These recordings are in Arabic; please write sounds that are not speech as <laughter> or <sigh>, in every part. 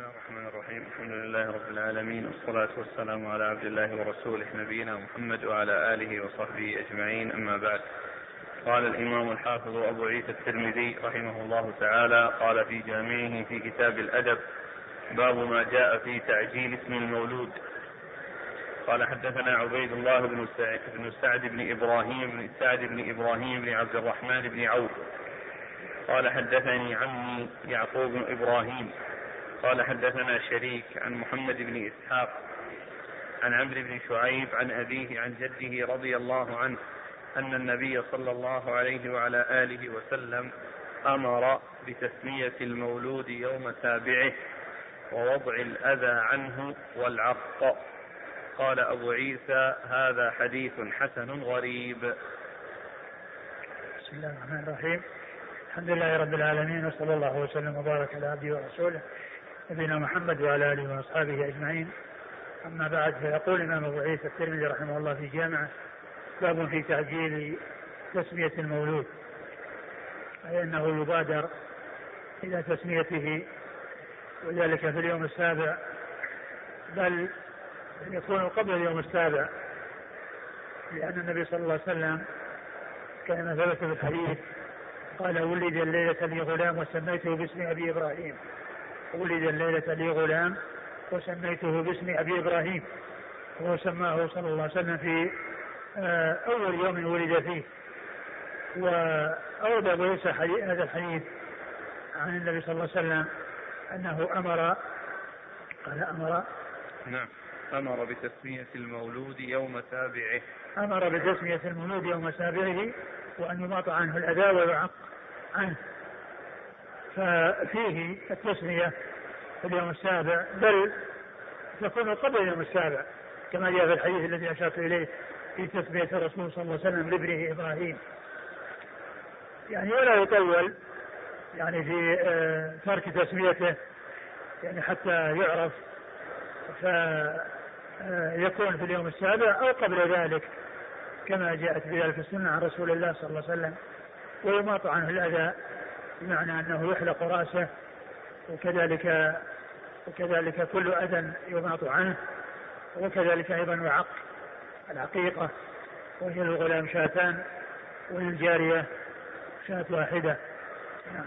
بسم الله الرحمن الرحيم الحمد لله رب العالمين والصلاة والسلام على عبد الله ورسوله نبينا محمد وعلى آله وصحبه أجمعين أما بعد قال الإمام الحافظ أبو عيسى الترمذي رحمه الله تعالى قال في جامعه في كتاب الأدب باب ما جاء في تعجيل اسم المولود قال حدثنا عبيد الله بن سعد بن سعد بن إبراهيم بن سعد بن إبراهيم بن عبد الرحمن بن عوف قال حدثني عمي يعقوب بن إبراهيم قال حدثنا شريك عن محمد بن إسحاق عن عمرو بن شعيب عن أبيه عن جده رضي الله عنه أن النبي صلى الله عليه وعلى آله وسلم أمر بتسمية المولود يوم سابعه ووضع الأذى عنه والعق قال أبو عيسى هذا حديث حسن غريب. بسم الله الرحمن الرحيم. الحمد لله رب العالمين وصلى الله وسلم وبارك على عبده ورسوله نبينا محمد وعلى آله وأصحابه أجمعين. أما بعد فيقول الإمام أبو عيسى الترمذي رحمه الله في جامعه باب في تعجيل تسمية المولود. أي أنه يبادر إلى تسميته وذلك في اليوم السابع. بل يكون قبل اليوم السابع لأن النبي صلى الله عليه وسلم كما ثبت في الحديث قال ولد الليلة لي غلام وسميته باسم أبي إبراهيم. ولد الليلة لي غلام وسميته باسم أبي إبراهيم وسماه صلى الله عليه وسلم في آه، أول يوم ولد فيه. وأورد أبو عيسى هذا الحديث عن النبي صلى الله عليه وسلم أنه أمر قال أمر نعم أمر بتسمية المولود يوم سابعه. أمر بتسمية المولود يوم سابعه وأن يماط عنه الأذى ويعق عنه. ففيه التسمية في اليوم السابع بل تكون قبل اليوم السابع كما جاء في الحديث الذي أشرت إليه في تسمية الرسول صلى الله عليه وسلم لابنه إبراهيم. يعني ولا يطول يعني في آه، ترك تسميته يعني حتى يعرف فيكون في اليوم السابع أو قبل ذلك كما جاءت بذلك السنة عن رسول الله صلى الله عليه وسلم ويماط عنه الأذى بمعنى أنه يحلق رأسه وكذلك وكذلك كل أذى يماط عنه وكذلك أيضا يعق العقيقة وهي الغلام شاتان وللجارية شاة واحدة. نعم.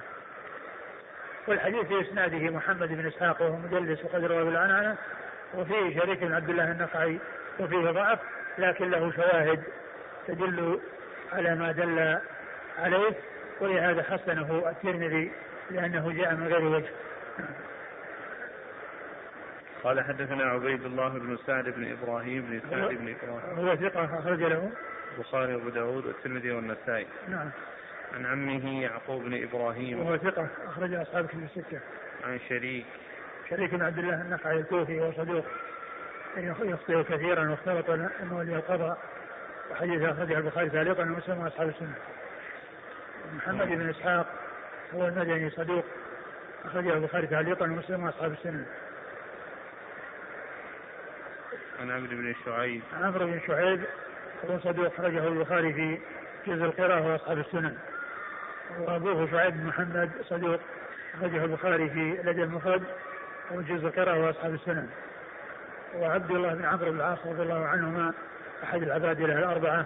والحديث في إسناده محمد بن إسحاق وهو مدلس وقد روى بالعنعنة وفيه شريك عبد الله النخعي وفيه ضعف لكن له شواهد تدل على ما دل عليه. ولهذا حسنه الترمذي لأنه جاء من غير وجه. قال حدثنا عبيد الله بن سعد بن إبراهيم بن سعد بن إبراهيم. هو ثقة أخرج له. البخاري وأبو داود والترمذي والنسائي. نعم. عن عمه يعقوب بن إبراهيم. وهو ثقة أخرج أصحاب كتب الستة. عن شريك. شريك بن عبد الله النخعي الكوفي وهو صدوق. يخطئ كثيرا واختلط المولي القضاء. وحديث أخرجه البخاري تعليقا ومسلم وأصحاب السنة. محمد بن إسحاق هو المدني صدوق أخرجه البخاري تعليقا ومسلم وأصحاب السنة. عن عمرو بن شعيب. عمرو بن شعيب هو صدوق أخرجه البخاري في جزء القراءة وأصحاب السنن وأبوه شعيب بن محمد صدوق أخرجه البخاري في لدى المفرد وجزء القراءة وأصحاب السنن وعبد الله بن عمرو بن العاص رضي الله عنهما أحد العبادلة الأربعة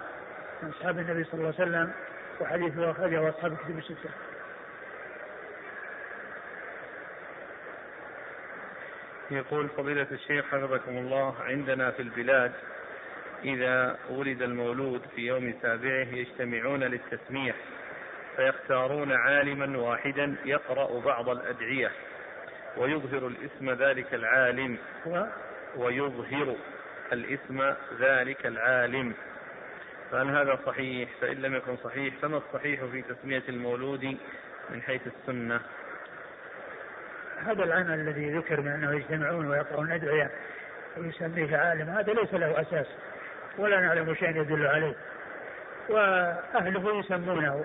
من أصحاب النبي صلى الله عليه وسلم. وحديثه أخرجه أصحاب الكتب الستة. يقول فضيلة الشيخ حفظكم الله عندنا في البلاد إذا ولد المولود في يوم سابعه يجتمعون للتسمية فيختارون عالما واحدا يقرأ بعض الأدعية ويظهر الاسم ذلك العالم ويظهر الاسم ذلك العالم فهل هذا صحيح فإن لم يكن صحيح فما الصحيح في تسمية المولود من حيث السنة؟ هذا العمل الذي ذكر من أنه يجتمعون ويقرؤون أدعية ويسميه عالم هذا ليس له أساس ولا نعلم شيئا يدل عليه. وأهله يسمونه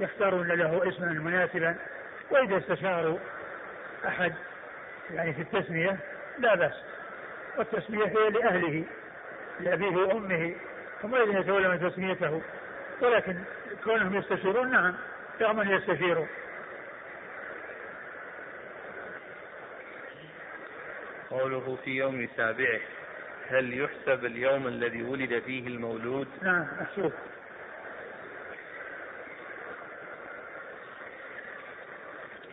يختارون له اسما مناسبا وإذا استشاروا أحد يعني في التسمية لا بأس. والتسمية هي لأهله لأبيه وأمه. هم الذين يتولون تسميته. ولكن كونهم يستشيرون نعم لهم أن يستشيروا. قوله في يوم سابعه هل يحسب اليوم الذي ولد فيه المولود؟ نعم محسوب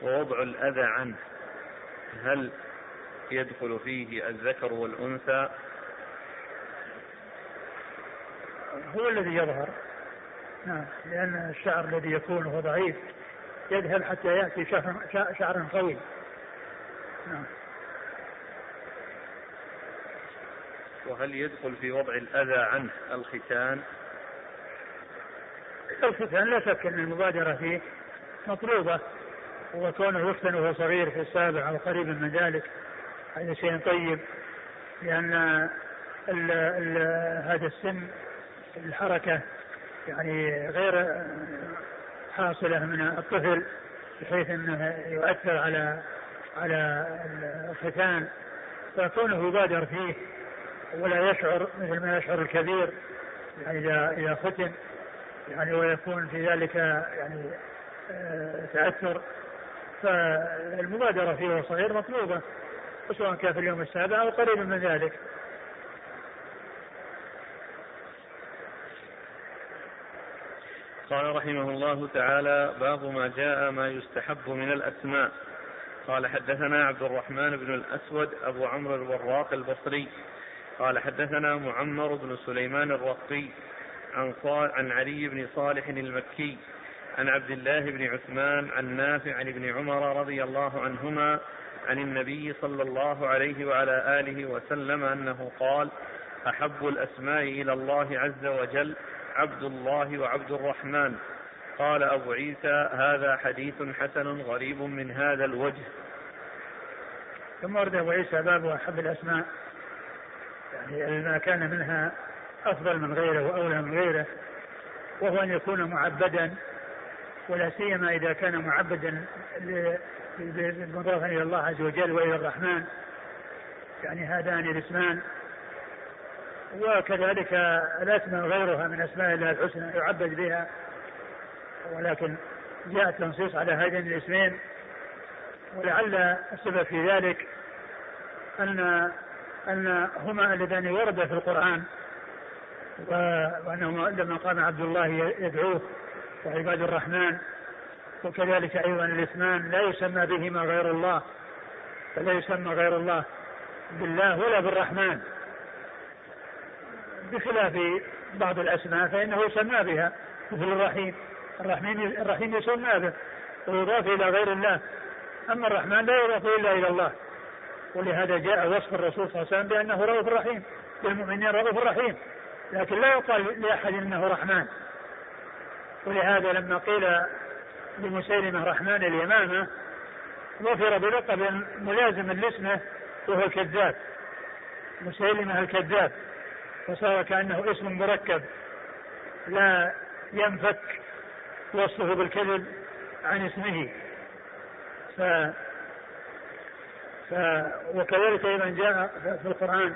ووضع الأذى عنه هل يدخل فيه الذكر والأنثى؟ هو الذي يظهر. نعم لأن الشعر الذي يكون هو ضعيف يذهب حتى يأتي شعر, شعر قوي نعم. وهل يدخل في وضع الأذى عنه الختان؟ الختان لا شك أن المبادرة فيه مطلوبة وكونه يختن وهو صغير في السابع أو قريب من ذلك هذا شيء طيب لأن ال ال هذا السن الحركة يعني غير حاصلة من الطفل بحيث أنه يؤثر على على الختان. فكونه يبادر فيه ولا يشعر مثل ما يشعر الكبير يعني إذا إذا ختن يعني ويكون في ذلك يعني آه، تأثر. فالمبادرة فيه صغير مطلوبة سواء كان في اليوم السابع أو قريب من ذلك. قال رحمه الله تعالى باب ما جاء ما يستحب من الأسماء. قال حدثنا عبد الرحمن بن الأسود أبو عمرو الوراق البصري. قال حدثنا معمر بن سليمان الرقي عن عن علي بن صالح المكي عن عبد الله بن عثمان عن نافع عن ابن عمر رضي الله عنهما عن النبي صلى الله عليه وعلى آله وسلم أنه قال أحب الأسماء إلى الله عز وجل عبد الله وعبد الرحمن. قال أبو عيسى هذا حديث حسن غريب من هذا الوجه. ثم ورد أبو عيسى باب أحب الأسماء. يعني ما كان منها أفضل من غيره وأولى من غيره وهو أن يكون معبدا ولا سيما إذا كان معبدا بالمضافة إلى الله عز وجل وإلى الرحمن. يعني هذان الاسمان وكذلك الأسماء غيرها من أسماء الله الحسنى يعبد بها ولكن جاء التنصيص على هذين الاسمين ولعل السبب في ذلك أن أن هما اللذان وردا في القرآن وأنه لما قام عبد الله يدعوه وعباد الرحمن وكذلك أيضا الاسمان لا يسمى بهما غير الله فلا يسمى غير الله بالله ولا بالرحمن. بخلاف بعض الأسماء فإنه يسمى بها مثل الرحيم. الرحيم الرحيم يسمى به ويضاف إلى غير الله. أما الرحمن لا يضاف إلا إلى الله. ولهذا جاء وصف الرسول صلى الله عليه وسلم بأنه رؤوف رحيم. بالمؤمنين رؤوف رحيم. لكن لا يقال لأحد أنه رحمن. ولهذا لما قيل لمسيلمة رحمن اليمامة ظفر بلقب ملازم لاسمه وهو الكذاب. مسيلمة الكذاب. فصار كأنه اسم مركب لا ينفك وصفه بالكذب عن اسمه. ف ف وكذلك أيضا جاء في القرآن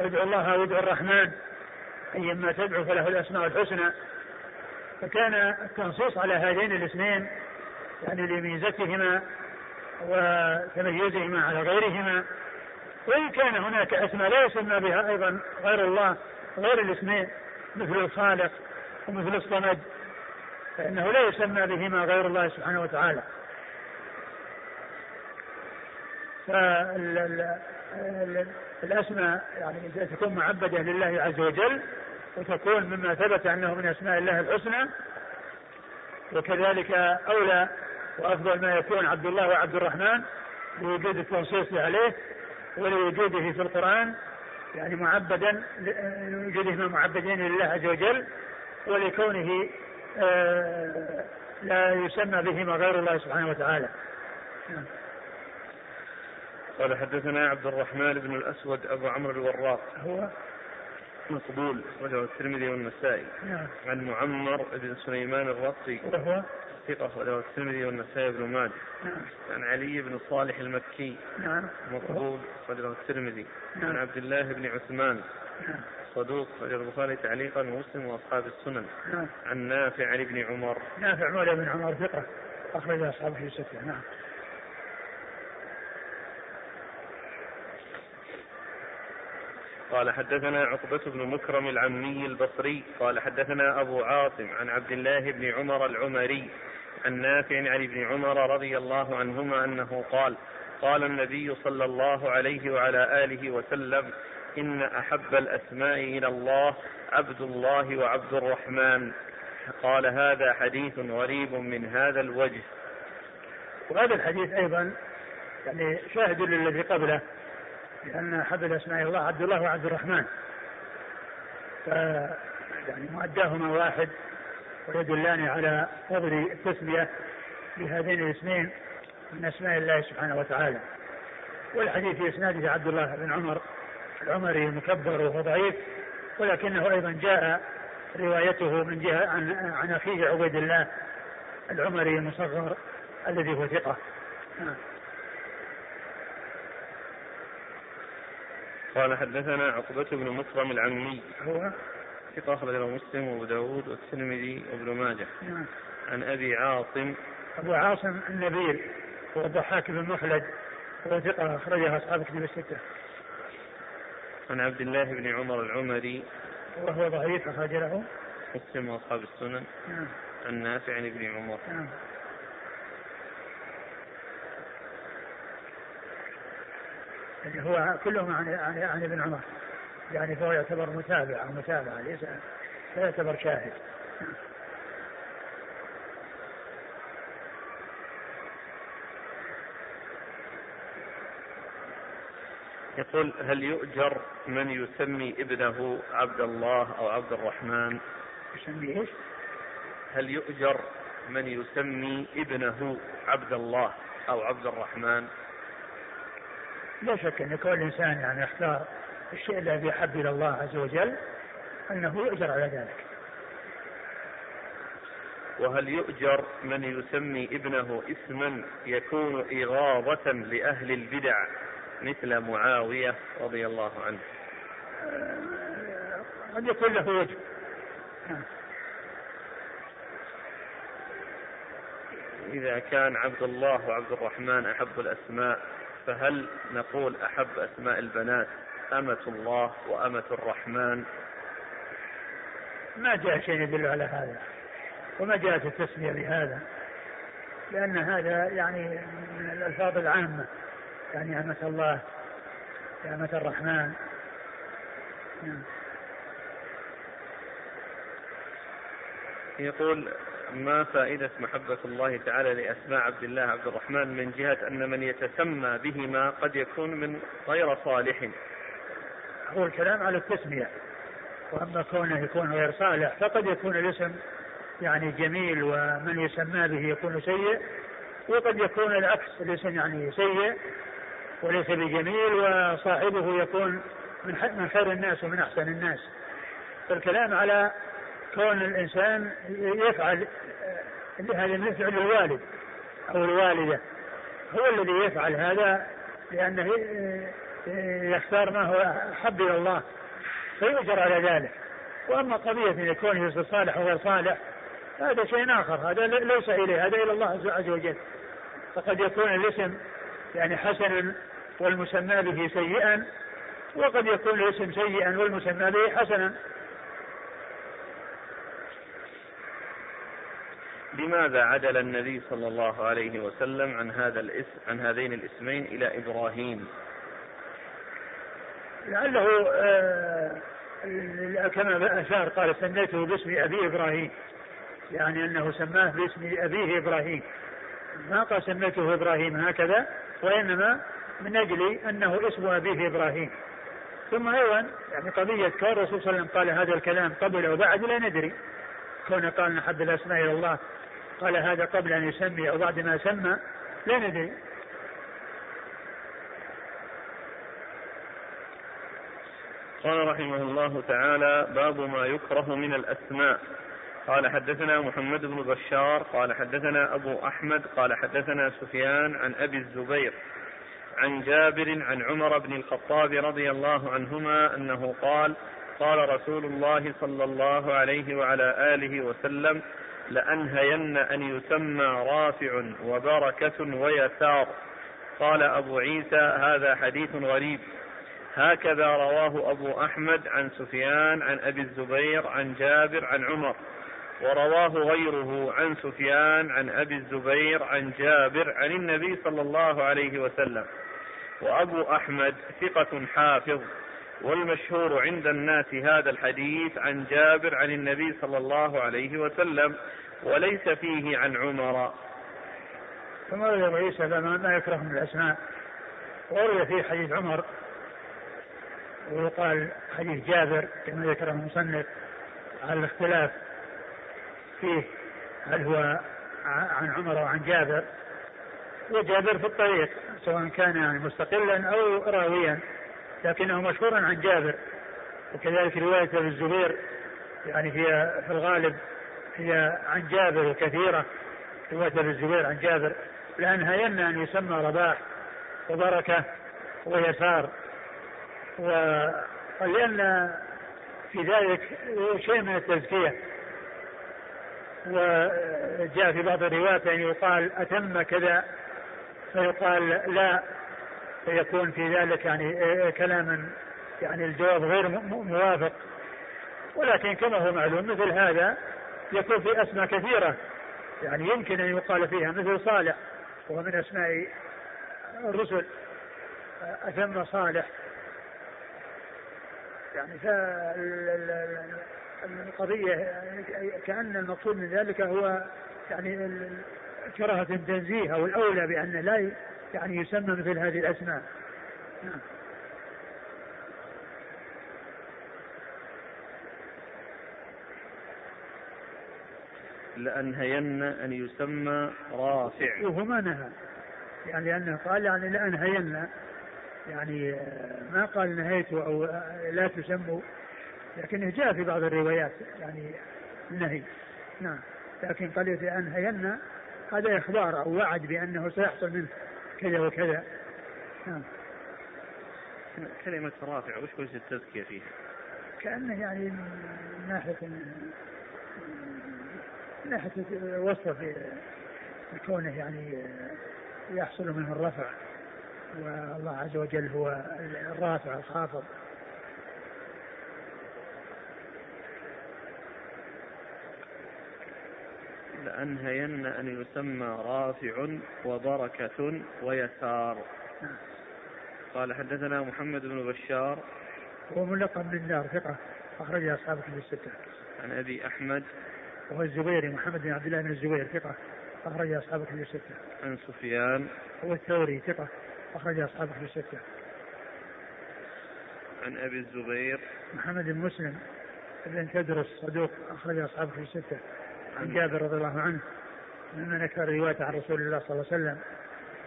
ادعوا الله وادعوا الرحمن أيما تدعو فله الأسماء الحسنى. فكان التنصيص على هذين الاسمين يعني لميزتهما وتميزهما على غيرهما. وإن كان هناك أسماء لا يسمى بها أيضا غير الله غير الاسمين مثل الخالق ومثل الصمد فإنه لا يسمى بهما غير الله سبحانه وتعالى. فالأسماء يعني تكون معبدة لله عز وجل وتكون مما ثبت أنه من أسماء الله الحسنى وكذلك أولى وأفضل ما يكون عبد الله وعبد الرحمن لوجود التنصيص عليه ولوجوده في القرآن يعني معبدا لوجودهما معبدين لله عز وجل ولكونه آه، لا يسمى بهما غير الله سبحانه وتعالى. نعم. قال حدثنا عبد الرحمن بن الأسود أبو عمرو الوراق. هو؟ مقبول أخرجه الترمذي والنسائي. نعم. عن معمر بن سليمان الرقي. وهو؟ ثقة أخرجه الترمذي والنسائي بن ماجه. نعم عن علي بن صالح المكي. نعم. مقبول أخرجه الترمذي. نعم. عن عبد الله بن عثمان. نعم. صدوق أخرجه البخاري تعليقا ومسلم وأصحاب السنن. نعم. عن نافع عن ابن عمر. نافع مولى بن عمر ثقة أخرج أصحابه الستة. نعم. قال حدثنا عقبة بن مكرم العمي البصري قال حدثنا أبو عاصم عن عبد الله بن عمر العمري عن نافع عن ابن عمر رضي الله عنهما أنه قال قال النبي صلى الله عليه وعلى آله وسلم إن أحب الأسماء إلى الله عبد الله وعبد الرحمن. قال هذا حديث غريب من هذا الوجه. وهذا الحديث أيضا يعني شاهد للذي قبله لأن أحب الأسماء الله عبد الله وعبد الرحمن. ف يعني مؤداهما واحد ويدلان على فضل التسمية بهذين الاسمين من أسماء الله سبحانه وتعالى. والحديث في إسناده عبد الله بن عمر العمري المكبر وهو ضعيف ولكنه أيضا جاء روايته من جهة عن, عن أخيه عبيد الله العمري المصغر الذي هو ثقة. قال حدثنا عقبة بن مكرم العمي هو ثقة أخرجه مسلم وأبو داود والترمذي وابن ماجه. نعم. عن أبي عاصم. أبو عاصم النبيل هو الضحاك بن مخلد هو ثقة أخرجها أصحاب كتب الستة. عن عبد الله بن عمر العمري. وهو ضعيف أخرج له. مسلم وأصحاب السنن. نعم. عن نافع عن ابن عمر. نعم. يعني هو كلهم عن عن, عن ابن عمر يعني فهو يعتبر متابع أو متابعه ليس لا يعتبر شاهد يقول هل يؤجر من يسمي ابنه عبد الله أو عبد الرحمن؟ يسمي إيش؟ هل يؤجر من يسمي ابنه عبد الله أو عبد الرحمن؟ لا شك أن كل إنسان يعني يختار الشيء الذي يحب إلى الله عز وجل أنه يؤجر على ذلك. وهل يؤجر من يسمي ابنه اسما يكون إغاظة لأهل البدع مثل معاوية رضي الله عنه قد يكون له وجه إذا كان عبد الله وعبد الرحمن أحب الأسماء فهل نقول أحب أسماء البنات أمة الله وأمة الرحمن ما جاء شيء يدل على هذا وما جاءت التسمية بهذا لأن هذا يعني من الألفاظ العامة يعني أمة الله أمة الرحمن نعم. يقول ما فائدة محبة الله تعالى لأسماء عبد الله عبد الرحمن من جهة أن من يتسمى بهما قد يكون من غير صالح. هو الكلام على التسمية. وأما كونه يكون غير صالح فقد يكون الاسم يعني جميل ومن يسمى به يكون سيء وقد يكون العكس الاسم يعني سيء وليس بجميل وصاحبه يكون من خير الناس ومن أحسن الناس. فالكلام على كون الإنسان يفعل هذا من فعل الوالد أو الوالدة. هو الذي يفعل هذا لأنه يختار ما هو أحب إلى الله فيؤجر على ذلك. وأما قضية إن يكون صالح وغير صالح هذا شيء آخر هذا ليس إليه هذا إلى الله عز وجل. فقد يكون الاسم يعني حسنا والمسمى به سيئا وقد يكون الاسم سيئا والمسمى به حسنا. لماذا عدل النبي صلى الله عليه وسلم عن هذا الاسم عن هذين الاسمين إلى إبراهيم؟ لعله آه كما أشار قال سميته باسم أبي إبراهيم. يعني أنه سماه باسم أبيه إبراهيم. ما قال سميته إبراهيم هكذا وإنما من أجل أنه اسم أبيه إبراهيم. ثم أيضا يعني قضية كون الرسول صلى الله عليه وسلم قال هذا الكلام قبل أو بعد لا ندري. كون قال نحب الأسماء إلى الله. قال هذا قبل أن يسمي أو بعد ما سمى لا ندري. قال رحمه الله تعالى باب ما يكره من الأسماء. قال حدثنا محمد بن بشار قال حدثنا أبو أحمد قال حدثنا سفيان عن أبي الزبير عن جابر عن عمر بن الخطاب رضي الله عنهما أنه قال قال رسول الله صلى الله عليه وعلى آله وسلم لأنهين أن يسمى رافع وبركة ويسار. قال أبو عيسى هذا حديث غريب. هكذا رواه أبو أحمد عن سفيان عن أبي الزبير عن جابر عن عمر. ورواه غيره عن سفيان عن أبي الزبير عن جابر عن النبي صلى الله عليه وسلم. وأبو أحمد ثقة حافظ. والمشهور عند الناس هذا الحديث عن جابر عن النبي صلى الله عليه وسلم وليس فيه عن عمر. ثم روي عيسى ما يكره من الأسماء. وروي فيه حديث عمر ويقال حديث جابر كما ذكره المصنف على الاختلاف فيه هل هو عن عمر أو عن جابر. وجابر في الطريق سواء كان يعني مستقلا أو راويا. لكنه مشهور عن جابر وكذلك رواية ابن الزبير يعني في في الغالب هي عن جابر كثيرة رواية ابن الزبير عن جابر لأنها يمنع أن يسمى رباح وبركة ويسار ولأن في ذلك شيء من التزكية. وجاء في بعض الروايات يعني يقال أتم كذا فيقال لا. فيكون في ذلك يعني كلاما يعني الجواب غير موافق. ولكن كما هو معلوم مثل هذا يكون في أسماء كثيرة. يعني يمكن أن يقال فيها مثل صالح وهو من أسماء الرسل. أتم صالح. يعني فالقضية كأن المقصود من ذلك هو يعني كراهة التنزيه أو الأولى بأن لا يعني يسمى مثل هذه الأسماء. نعم. لأنهين أن يسمى رافع. وهو ما نهى. يعني لأنه قال يعني لأنهين. يعني ما قال نهيته أو لا تسموا لكنه جاء في بعض الروايات يعني النهي نعم. لكن قال لأنهين هذا إخبار أو وعد بأنه سيحصل منه. كذا وكذا. نعم. كلمة رافع وش وجه التزكية فيها؟ كأنه يعني من ناحية من ناحية وصف كونه يعني يحصل منه الرفع والله عز وجل هو الرافع الخافض. لأنهين أن يسمى رافع وبركة ويسار. قال حدثنا محمد بن بشار. هو ملقب دار ثقة أخرج أصحاب كتب الستة. عن أبي أحمد. وهو الزبيري محمد بن عبد الله بن الزبير ثقة أخرج أصحاب كتب الستة. عن سفيان. هو الثوري ثقة أخرج أصحاب كتب الستة. عن أبي الزبير. محمد بن مسلم بن تدرس صدوق أخرج أصحاب كتب الستة. عن جابر رضي الله عنه ممن أكثر رواية عن رسول الله صلى الله عليه وسلم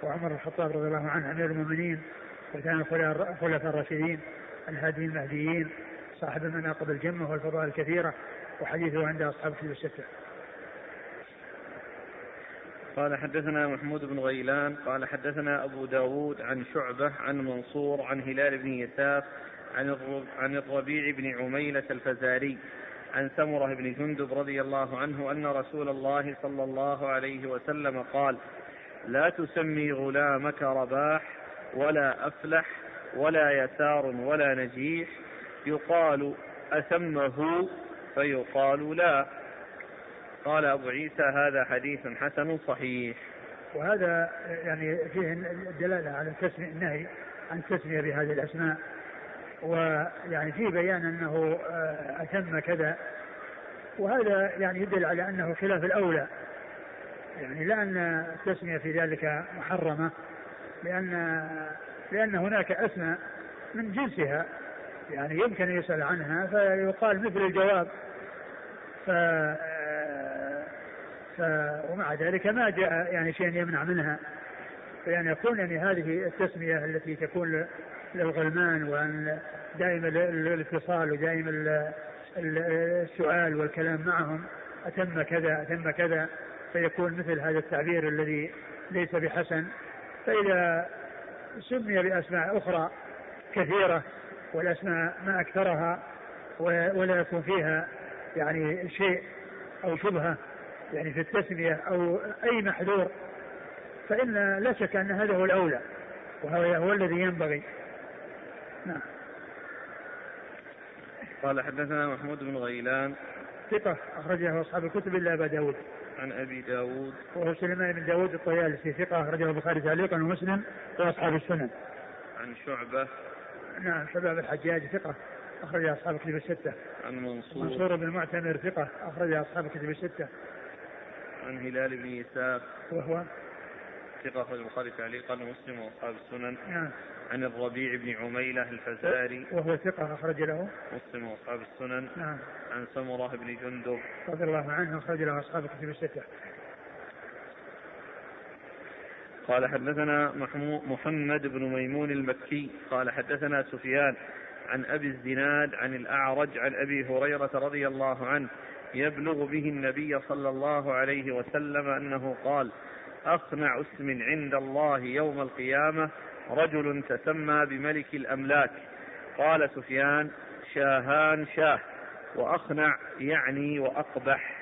وعمر الخطاب رضي الله عنه أمير المؤمنين وكان الخلفاء الراشدين الهاديين المهديين صاحب المناقب الجمة والفضائل الكثيرة وحديثه عند أصحاب كتب الستة. قال حدثنا محمود بن غيلان قال حدثنا أبو داود عن شعبة عن منصور عن هلال بن يساف عن عن الربيع بن عميلة الفزاري عن سمرة بن جندب رضي الله عنه أن رسول الله صلى الله عليه وسلم قال لا تسمي غلامك رباح ولا أفلح ولا يسار ولا نجيح. يقال أسمه فيقال لا. قال أبو عيسى هذا حديث حسن صحيح. وهذا يعني فيه الدلاله على التسمية النهي عن التسمية بهذه الأسماء. ويعني في بيان أنه آه، أتم كذا. وهذا يعني يدل على أنه خلاف الأولى. يعني لا أن التسميه في ذلك محرمة لأن لأن هناك أسماء من جنسها يعني يمكن أن يسأل عنها فيقال مثل الجواب. ف ف ومع ذلك ما جاء يعني شيء يمنع منها. فيعني يكون يعني هذه التسمية التي تكون للغلمان وأن دائما الاتصال ودائما السؤال والكلام معهم أتم كذا أتم كذا فيكون مثل هذا التعبير الذي ليس بحسن. فإذا سمي بأسماء أخرى كثيرة والأسماء ما أكثرها ولا يكون فيها يعني شيء أو شبهة يعني في التسمية أو أي محذور فإن لا شك أن هذا هو الأولى وهو هو الذي ينبغي. نعم. قال حدثنا محمود بن غيلان ثقة أخرجه أصحاب الكتب إلا أبا داود. عن أبي داود. وهو سليمان بن داود الطيالسي ثقة أخرجه البخاري تعليقا ومسلم وأصحاب السنن. عن شعبة. نعم شباب الحجاج ثقة أخرج أصحاب الكتب الستة. عن منصور. منصور بن معتمر ثقة أخرج أصحاب الكتب الستة. عن هلال بن يساف وهو ثقة أخرج البخاري تعليقا ومسلم وأصحاب السنن. نعم. عن الربيع بن عميلة الفزاري. وهو ثقة أخرج له. مسلم وأصحاب السنن. نعم. عن سمرة بن جندب. رضي الله عنه أخرج له أصحاب الكتب الستة. قال حدثنا محمد بن ميمون المكي. قال حدثنا سفيان عن أبي الزناد عن الأعرج عن أبي هريرة رضي الله عنه. يبلغ به النبي صلى الله عليه وسلم أنه قال أقنع اسم عند الله يوم القيامة رجل تسمى بملك الأملاك. قال سفيان شاهان شاه وأقنع يعني وأقبح.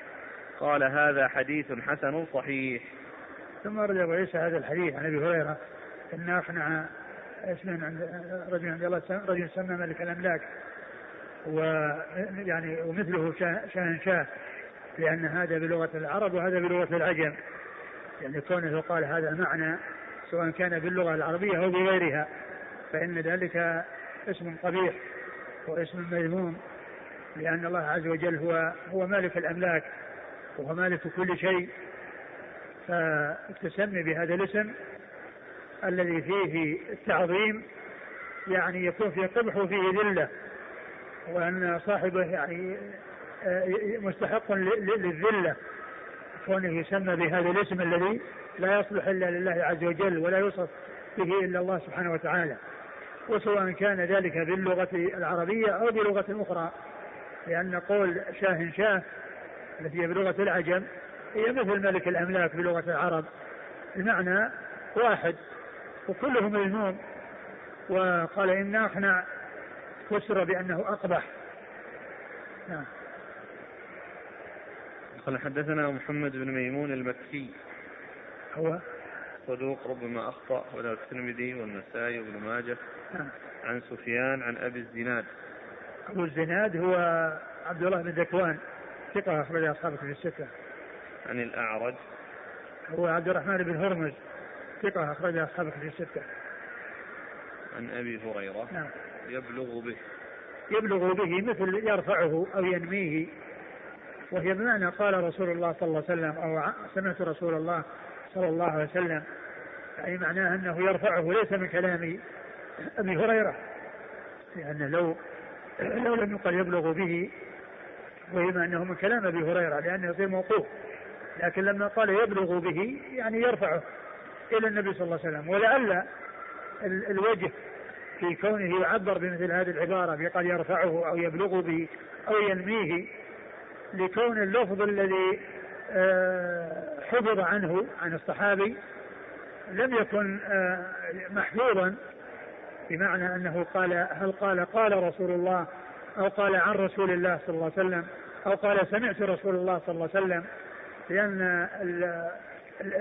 قال هذا حديث حسن صحيح. ثم ورد أبو عيسى هذا الحديث عن أبي هريرة أن أقنع اسم عند رجل عند الله رجل سمى ملك الأملاك. ويعني ومثله شاه- شاهنشاه لأن هذا بلغة العرب وهذا بلغة العجم. يعني كونه قال هذا معنى سواء كان باللغة العربية أو بغيرها فإن ذلك اسم قبيح واسم مذموم لأن الله عز وجل هو هو مالك الأملاك وهو مالك كل شيء. فالتسمي بهذا الاسم الذي فيه التعظيم يعني يكون فيه قبح وفيه ذلة وأن صاحبه يعني آه، مستحق للذلة. كونه يسمى بهذا الاسم الذي لا يصلح إلا لله عز وجل ولا يوصف به إلا الله سبحانه وتعالى. وسواء كان ذلك باللغة العربية أو بلغة أخرى. لأن قول شاه شاه التي هي بلغة العجم هي مثل ملك الأملاك بلغة العرب. المعنى واحد وكله مذموم وقال إن أقنع فسر بأنه أقبح. نعم. قال حدثنا محمد بن ميمون المكي. هو؟ صدوق ربما أخطأ وله الترمذي والنسائي وابن ماجه. نعم. عن سفيان عن أبي الزناد. أبو الزناد هو عبد الله بن ذكوان ثقة أخرج أصحابه في الستة. عن الأعرج. هو عبد الرحمن بن هرمز ثقة أخرج أصحابه في الستة. عن أبي هريرة. نعم. يبلغ به. يبلغ به مثل يرفعه أو ينميه. وهي بمعنى قال رسول الله صلى الله عليه وسلم أو سمعت رسول الله صلى الله عليه وسلم يعني معناه أنه يرفعه ليس من كلام أبي هريرة لأن لو <clears throat> لو لم يقل يبلغ به وإما أنه من كلام أبي هريرة لأنه يصير موقوف لكن لما قال يبلغ به يعني يرفعه إلى النبي صلى الله عليه وسلم. ولعل ال- الوجه في كونه يعبر بمثل هذه العبارة بقال يرفعه أو يبلغ به أو ينميه لكون اللفظ الذي آه، حفظ عنه عن الصحابي لم يكن آه، محفوظا بمعنى أنه قال هل قال قال رسول الله أو قال عن رسول الله صلى الله عليه وسلم أو قال سمعت رسول الله صلى الله عليه وسلم لأن ال- ال-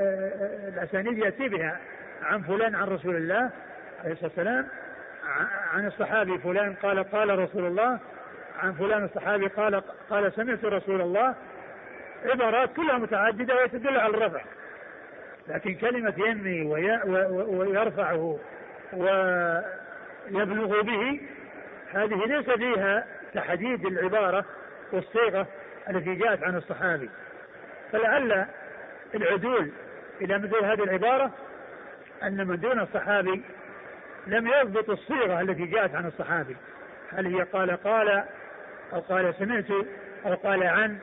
الأسانيد يأتي بها. عن فلان عن رسول الله عليه الصلاة والسلام عن الصحابي فلان قال قال رسول الله عن فلان الصحابي قال قال سمعت رسول الله. عبارات كلها متعددة وتدل على الرفع. لكن كلمة ينمي ويرفعه ويبلغ به هذه ليس فيها تحديد العبارة والصيغة التي جاءت عن الصحابي. فلعل العدول إلى مثل هذه العبارة أن من دون الصحابي لم يضبط الصيغة التي جاءت عن الصحابي. هل هي قال قال أو قال سمعت أو قال عن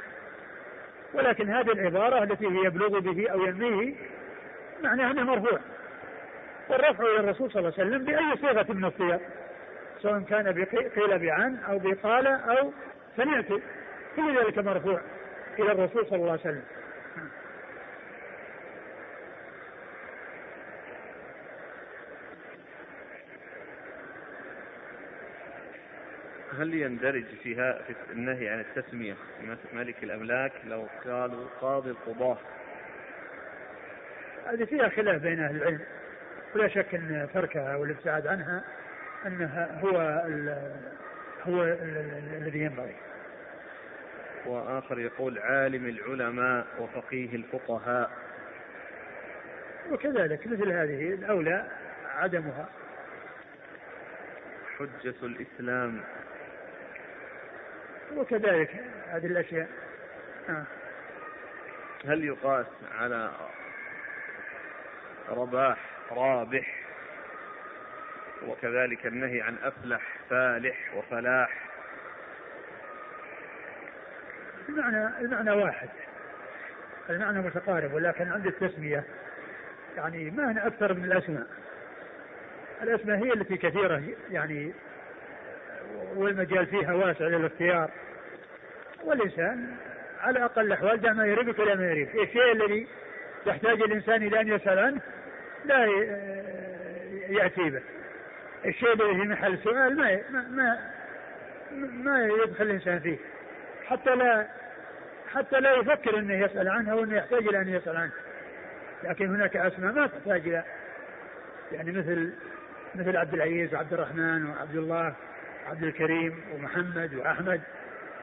ولكن هذه العبارة التي هي يبلغ به أو ينميه معناها أنه مرفوع. والرفع إلى الرسول صلى الله عليه وسلم بأي صيغة من الصيغ سواء كان قيل بعن أو بقال أو سمعت كل ذلك مرفوع إلى الرسول صلى الله عليه وسلم. هل يندرج فيها في النهي عن التسمية؟ ملك الأملاك لو قالوا قاضي القضاة. هذه فيها خلاف بين أهل العلم. ولا شك أن تركها والابتعاد عنها أنها هو هو الذي ينبغي. وآخر يقول عالم العلماء وفقيه الفقهاء. وكذلك مثل هذه الأولى عدمها. حجة الإسلام وكذلك هذه الأشياء. آه. هل يقاس على رباح رابح وكذلك النهي عن أفلح فالح وفلاح؟ المعنى المعنى واحد. المعنى متقارب ولكن عند التسمية. يعني ما هنا أكثر من الأسماء؟ الأسماء هي التي كثيرة يعني والمجال فيها واسع للاختيار. والإنسان على أقل الأحوال دع ما يريبك ولا ما يريبك الشيء الذي يحتاج الإنسان إلى أن يسأل عنه لا يأتي به. الشيء الذي في محل سؤال ما ما ما يدخل الإنسان فيه. حتى لا حتى لا يفكر إنه يسأل عنها وانه يحتاج إلى أن يسأل عنها لكن هناك أسماء ما تحتاج إلى. يعني مثل مثل عبد العزيز وعبد الرحمن وعبد الله وعبد الكريم ومحمد وأحمد.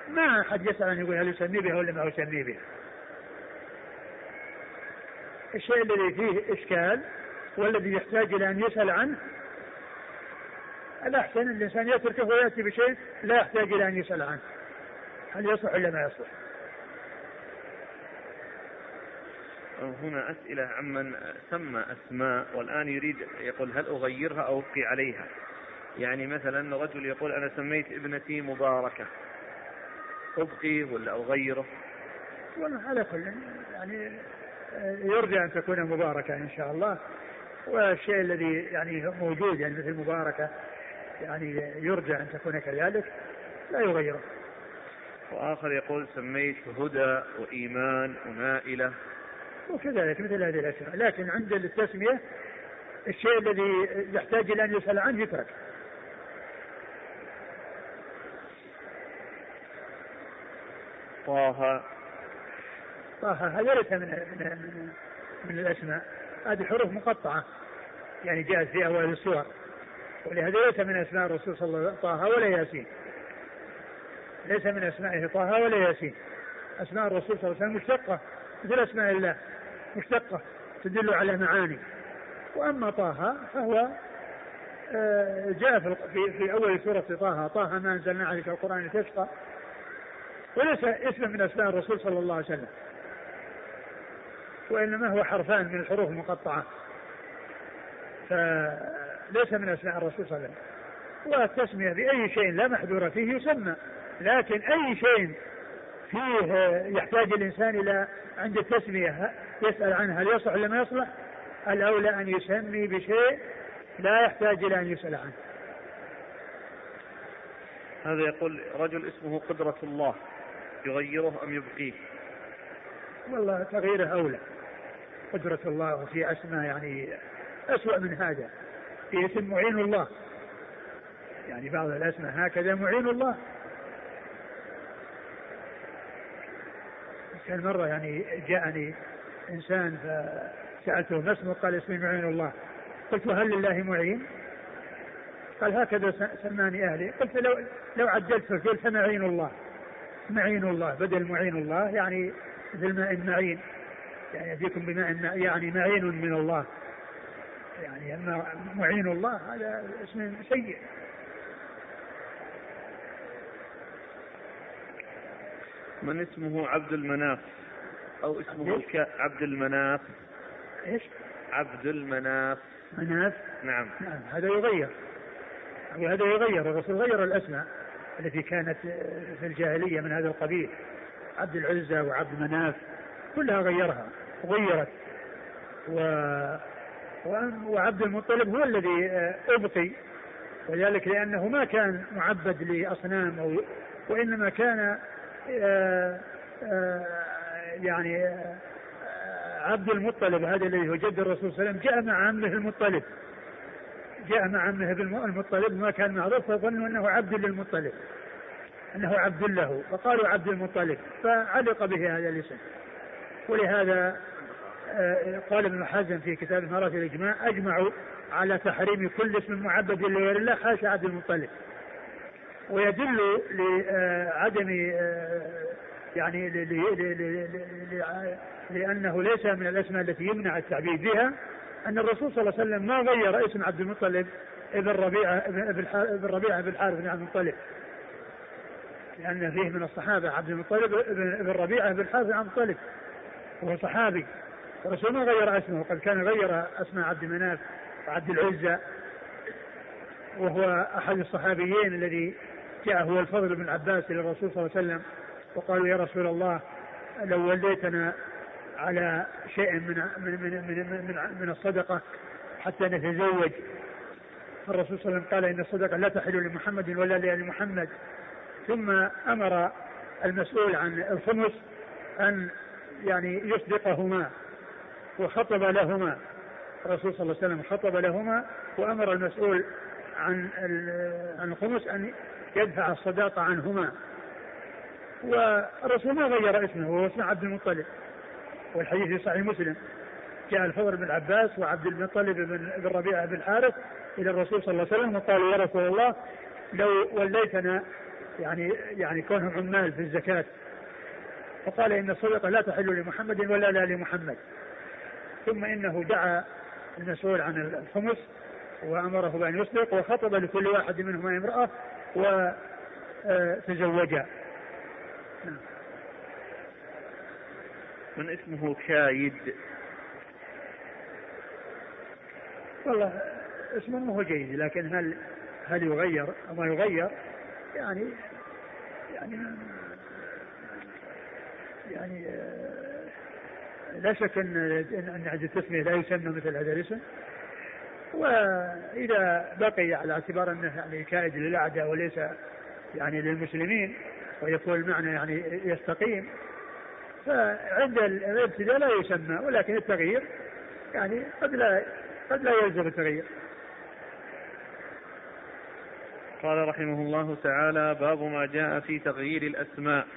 ما أحد يسأل أن يقول هل يسمي بها ولا ما يسمي بها. الشيء الذي فيه إشكال والذي يحتاج إلى أن يسأل عنه الأحسن أن الإنسان يتركه ويأتي بشيء لا يحتاج إلى أن يسأل عنه. هل يصلح ولا ما يصلح؟ هنا أسئلة عمن سمى أسماء والآن يريد يقول هل أغيرها أو أبقي عليها يعني مثلا رجل يقول أنا سميت ابنتي مباركة أبقي ولا أغيره؟ والله على كل يعني يرجى أن تكون مباركة إن شاء الله. والشيء الذي يعني موجود يعني مثل مباركة يعني يرجى أن تكون كذلك لا يغيره. وآخر يقول سميت هدى وإيمان ونائلة. وكذلك مثل هذه الأشياء. لكن عند التسمية الشيء الذي يحتاج إلى أن يسأل عنه يترك. طه. طه هذا ليس من من, من الأسماء؟ هذه حروف مقطعة. يعني جاءت في أوائل السور. ولهذا ليس من أسماء الرسول صلى الله عليه وسلم طه ولا ياسين. ليس من أسمائه طه ولا ياسين. أسماء الرسول صلى الله عليه وسلم مشتقة. مثل أسماء الله. مشتقة. تدل على معاني. وأما طه فهو آه، جاء في في أول سورة طه. طه ما أنزلنا عليك القرآن لتشقى. وليس اسم من أسماء الرسول صلى الله عليه وسلم. وإنما هو حرفان من الحروف المقطعة فليس من أسماء الرسول صلى الله عليه وسلم. والتسمية بأي شيء لا محذور فيه يسمى. لكن أي شيء فيه يحتاج الإنسان إلى عند التسمية. يسأل عنها هل يصلح ولا ما يصلح؟ الأولى أن يسمي بشيء لا يحتاج إلى أن يسأل عنه. هذا يقول رجل اسمه قدرة الله. يغيره أم يبقيه؟ والله تغييره أولى. قدرة الله وفي أسماء يعني أسوأ من هذا. في اسم معين الله. يعني بعض الأسماء هكذا معين الله. كان مرة يعني جاءني إنسان فسألته ما اسمه؟ قال اسمي معين الله. قلت هل لله معين؟ قال هكذا سماني أهلي. قلت لو لو عدلت فقلت فمعين الله. معين الله بدل معين الله يعني مثل ماء معين يعني يأتيكم بماء يعني معين من الله. يعني أما معين الله هذا اسم سيء. من اسمه عبد المناف؟ أو اسمه الك... عبد المناف. إيش؟ عبد المناف. مناف؟ نعم. نعم هذا يغير. وهذا يغير الرسول غير الأسماء. التي كانت في الجاهلية من هذا القبيل عبد العزى وعبد مناف كلها غيرها غيرت. و وعبد المطلب هو الذي أبقي. وذلك لأنه ما كان معبد لأصنام أو وإنما كان آه، آه، يعني آه، عبد المطلب هذا الذي هو جد الرسول صلى الله عليه وسلم جاء مع عمه المطلب. جاء مع عمه المطلب ما كان معروف فظنوا أنه عبد للمطلب أنه عبد له فقالوا عبد المطلب فعلق به هذا الاسم. ولهذا قال ابن حزم في كتاب مرات الإجماع أجمعوا على تحريم كل اسم معبد لغير الله خاشع عبد المطلب. ويدل لعدم آه، يعني لأنه ليس من الأسماء التي يمنع التعبيد بها أن الرسول صلى الله عليه وسلم ما غير اسم عبد المطلب ابن ربيعة ابن ربيعة بن الحارث بن عبد المطلب. لأن فيه من الصحابة عبد المطلب ابن ربيعة بن الحارث بن عبد المطلب. وهو صحابي. الرسول ما غير اسمه وقد كان غير أسماء عبد مناف وعبد العزى وهو أحد الصحابيين الذي جاء هو الفضل بن عباس إلى الرسول صلى الله عليه وسلم. وقالوا يا رسول الله لو وليتنا على شيء من من من من, من, من الصدقة حتى نتزوج. الرسول صلى الله عليه وسلم قال إن الصدقة لا تحل لمحمد ولا لال محمد ثم أمر المسؤول عن الخمس أن يعني يصدقهما وخطب لهما. الرسول صلى الله عليه وسلم خطب لهما وأمر المسؤول عن عن الخمس أن يدفع الصداقة عنهما. والرسول ما غير اسمه وهو اسمه عبد المطلب. والحديث في صحيح مسلم. جاء الفضل بن عباس وعبد المطلب بن, بن ربيعة بن الحارث إلى الرسول صلى الله عليه وسلم وقالوا يا رسول الله لو وليتنا يعني يعني كونهم عمال في الزكاة. فقال إن الصدقة لا تحل لمحمد ولا لا لمحمد. ثم إنه دعا المسؤول عن الخمس وأمره بأن يصدق وخطب لكل واحد منهما امرأة وتزوجا. نعم. من اسمه كايد والله اسمه مو جيد لكن هل هل يغير أو ما يغير؟ يعني يعني يعني لا شك إن إن عند التسمية لا يسمى مثل هذا الاسم. وإذا بقي على اعتبار إنه يعني كائد للأعداء وليس يعني للمسلمين ويكون المعنى يعني يستقيم فعند الابتداء لا يسمى ولكن التغيير يعني قد لا قد لا يلزم التغيير. قال رحمه الله تعالى باب ما جاء في تغيير الأسماء.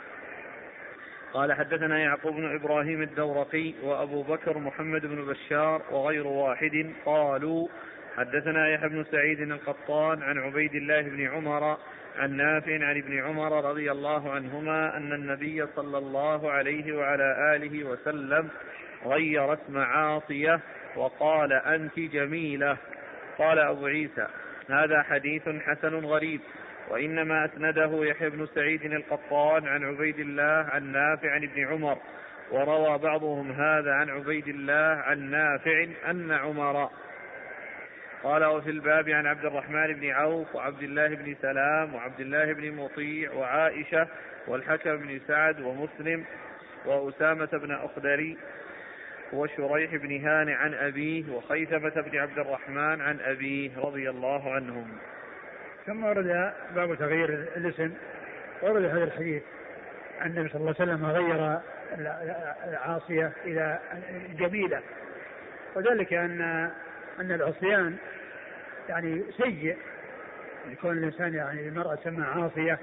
قال حدثنا يعقوب بن إبراهيم الدورقي وأبو بكر محمد بن بشار وغير واحد قالوا حدثنا يحيى بن سعيد القطان عن عبيد الله بن عمر عن نافع عن ابن عمر رضي الله عنهما أن النبي صلى الله عليه وعلى آله وسلم غير اسم عاصية وقال أنت جميلة. قال أبو عيسى هذا حديث حسن غريب وإنما أسنده يحيى بن سعيد القطان عن عبيد الله عن نافع عن ابن عمر وروى بعضهم هذا عن عبيد الله عن نافع أن عمر قال وفي الباب عن عبد الرحمن بن عوف وعبد الله بن سلام وعبد الله بن مطيع وعائشة والحكم بن سعد ومسلم وأسامة بن أخدري وشريح بن هاني عن أبيه وخيثمة بن عبد الرحمن عن أبيه رضي الله عنهم. ثم ورد باب تغيير الاسم. ورد هذا الحديث. أن النبي صلى الله عليه وسلم غير العاصية إلى جميلة. وذلك أن أن العصيان يعني سيء يكون الإنسان يعني المرأة تسمى عاصية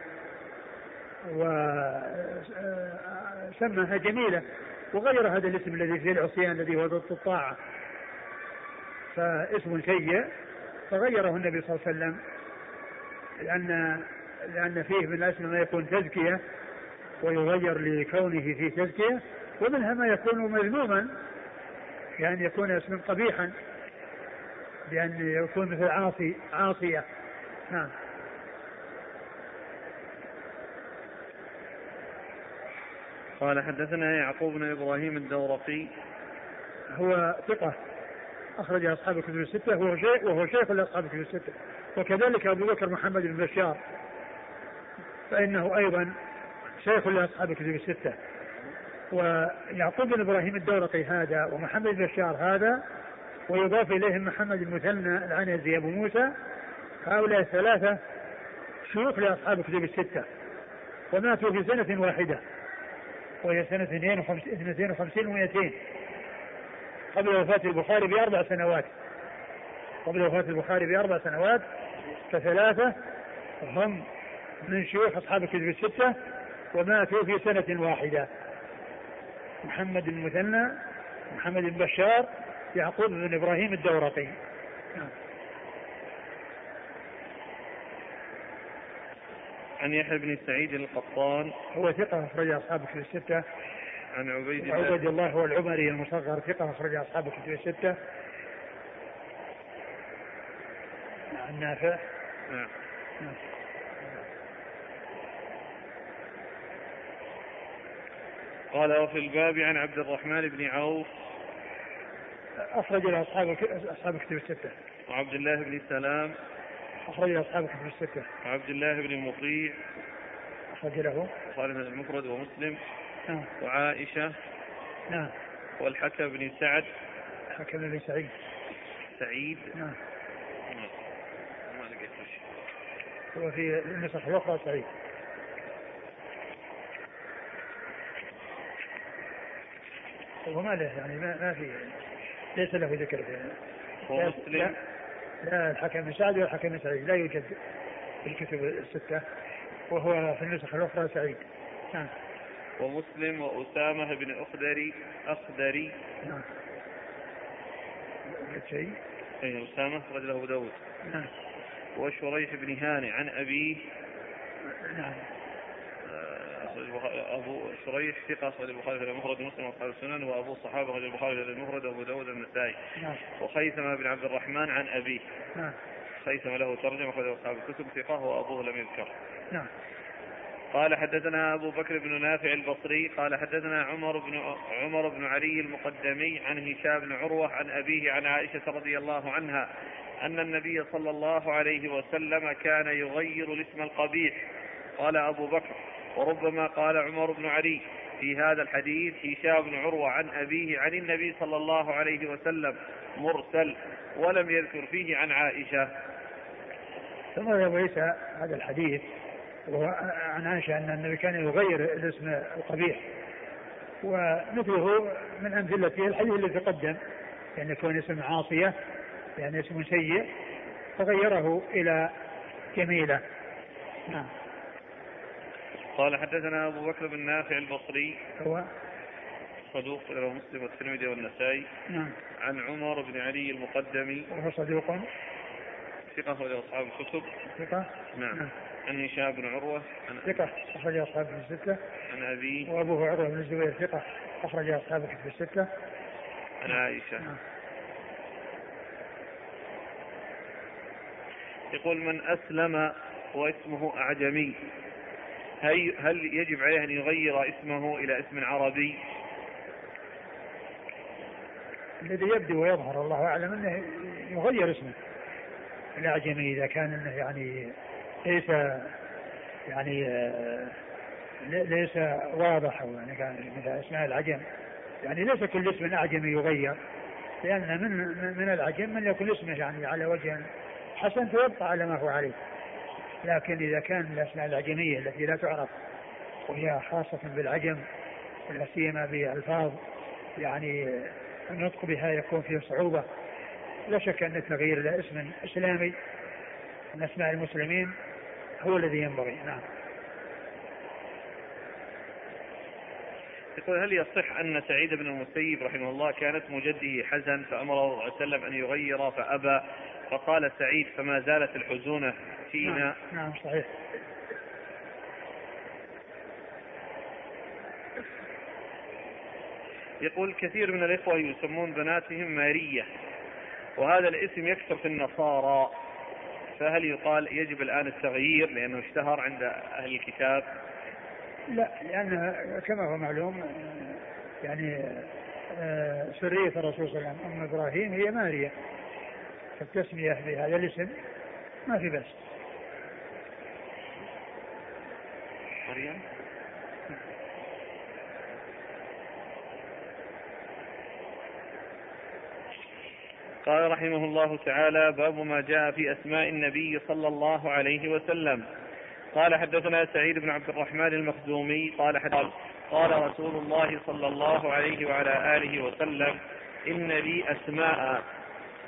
وسماها جميلة وغير هذا الاسم الذي فيه العصيان الذي هو ضد الطاعة. فاسم سيء فغيره النبي صلى الله عليه وسلم لأن لأن فيه من الأسماء ما يكون تزكية ويغير لكونه في تزكية ومنها ما يكون مذموما بأن يكون اسما قبيحا. بأن يكون مثل عاصي عاصية. نعم. قال حدثنا يعقوب بن إبراهيم الدورقي. هو ثقة. أخرج أصحاب الكتب الستة. وهو شيخ وهو شيخ لأصحاب الكتب الستة. وكذلك أبو بكر محمد بن بشار. فإنه أيضا شيخ لأصحاب الكتب الستة. ويعقوب بن إبراهيم الدورقي هذا ومحمد بن بشار هذا ويضاف إليهم محمد المثنى العنزي أبو موسى. هؤلاء الثلاثة شيوخ لأصحاب الكتب الستة وماتوا في سنة واحدة وهي سنة 52 و200 قبل وفاة البخاري بأربع سنوات. قبل وفاة البخاري بأربع سنوات فثلاثة هم من شيوخ أصحاب الكتب الستة وماتوا في سنة واحدة. محمد بن مثنى محمد بن بشار يعقوب بن إبراهيم الدورقي. عن يحيى بن سعيد القطان. هو ثقة أخرج أصحاب كتب الستة. عن عبيد الله. عبيد الله هو العمري المصغر ثقة أخرج أصحاب كتب الستة. عن نافع. نعم. قال وفي الباب عن عبد الرحمن بن عوف أخرج له أصحاب أصحاب كتب الستة. وعبد الله بن سلام. أخرج له أصحاب كتب الستة. وعبد الله بن مطيع. أخرج له. خالد المفرد ومسلم. نعم. وعائشة. نعم. والحكم بن سعد. حكم بن سعيد. سعيد. نعم. ما لقيت شيء. هو في النسخ الأخرى سعيد. وما له يعني ما, ما في. ليس له ذكر في لا, ومسلم لا الحكم بن سعد ولا الحكم بن سعيد. لا يوجد في الكتب الستة. وهو في النسخ الأخرى سعيد. نعم. ومسلم وأسامة بن أخدري أخدري. نعم. شيء. أي أسامة أخرج له أبو داود. نعم. وشريح بن هاني عن أبيه. نعم. أبو شريح ثقة أخرج البخاري في المفرد ومسلم وأصحاب السنن وأبو الصحابة أخرج البخاري في المفرد وأبو داود النسائي نعم. وخيثمة بن عبد الرحمن عن أبيه. نعم. خيثمة له ترجمة أخرجه أصحاب الكتب ثقة وأبوه لم يذكر. نعم. قال حدثنا أبو بكر بن نافع البصري قال حدثنا عمر بن عمر بن علي المقدمي عن هشام بن عروة عن أبيه عن عائشة رضي الله عنها أن النبي صلى الله عليه وسلم كان يغير الاسم القبيح. قال أبو بكر وربما قال عمر بن علي في هذا الحديث هشام بن عروة عن أبيه عن النبي صلى الله عليه وسلم مرسل ولم يذكر فيه عن عائشة. ثم روى عيسى هذا الحديث عن عائشة أن النبي كان يغير الاسم القبيح. ومثله من أمثلته الحديث الذي تقدم يعني يكون اسم عاصية يعني اسم سيء فغيره إلى جميلة. نعم. قال حدثنا أبو بكر بن نافع البصري. هو صدوق رواه مسلم والترمذي والنسائي. نعم. عن عمر بن علي المقدمي وهو صدوق ثقة أخرج أصحاب الكتب. ثقة. نعم. نعم. عن هشام بن عروة. عن, ثقة. أخرج أصحاب في الستة. عن أبيه. وأبوه عروة بن الزبير ثقة. أخرج أصحاب في الستة. عن عائشة. نعم. يقول من أسلم واسمه أعجمي. هل يجب عليه أن يغير اسمه إلى اسم عربي؟ الذي يبدو ويظهر الله أعلم أنه يغير اسمه. الاعجمي إذا كان أنه يعني ليس يعني آه، لي- ليس واضح أو يعني كان مثل اسماء العجم. يعني ليس كل اسم أعجمي يغير لأن من من العجم من يكون اسمه يعني على وجه حسن فيبقى على ما هو عليه. لكن إذا كان الأسماء العجمية التي لا تعرف وهي خاصة بالعجم ولا سيما بالفاظ يعني النطق بها يكون فيه صعوبة. لا شك أن التغيير إلى اسم إسلامي من أسماء المسلمين هو الذي ينبغي. نعم. يقول هل يصح أن سعيد بن المسيب رحمه الله كانت مجده حزن فأمره صلى الله عليه وسلم أن يغير فأبى فقال سعيد فما زالت الحزونة فينا. نعم, نعم صحيح. يقول كثير من الإخوة يسمون بناتهم مارية وهذا الاسم يكثر في النصارى. فهل يقال يجب الآن التغيير لأنه اشتهر عند أهل الكتاب؟ لا لأن كما هو معلوم يعني آه، سرية الرسول صلى الله عليه وسلم أم إبراهيم هي ماريا فالتسمية بهذا الاسم ما في بأس. مريم قال رحمه الله تعالى باب ما جاء في أسماء النبي صلى الله عليه وسلم. قال حدثنا سعيد بن عبد الرحمن المخزومي قال حدث قال رسول الله صلى الله عليه وعلى آله وسلم إن لي أسماء.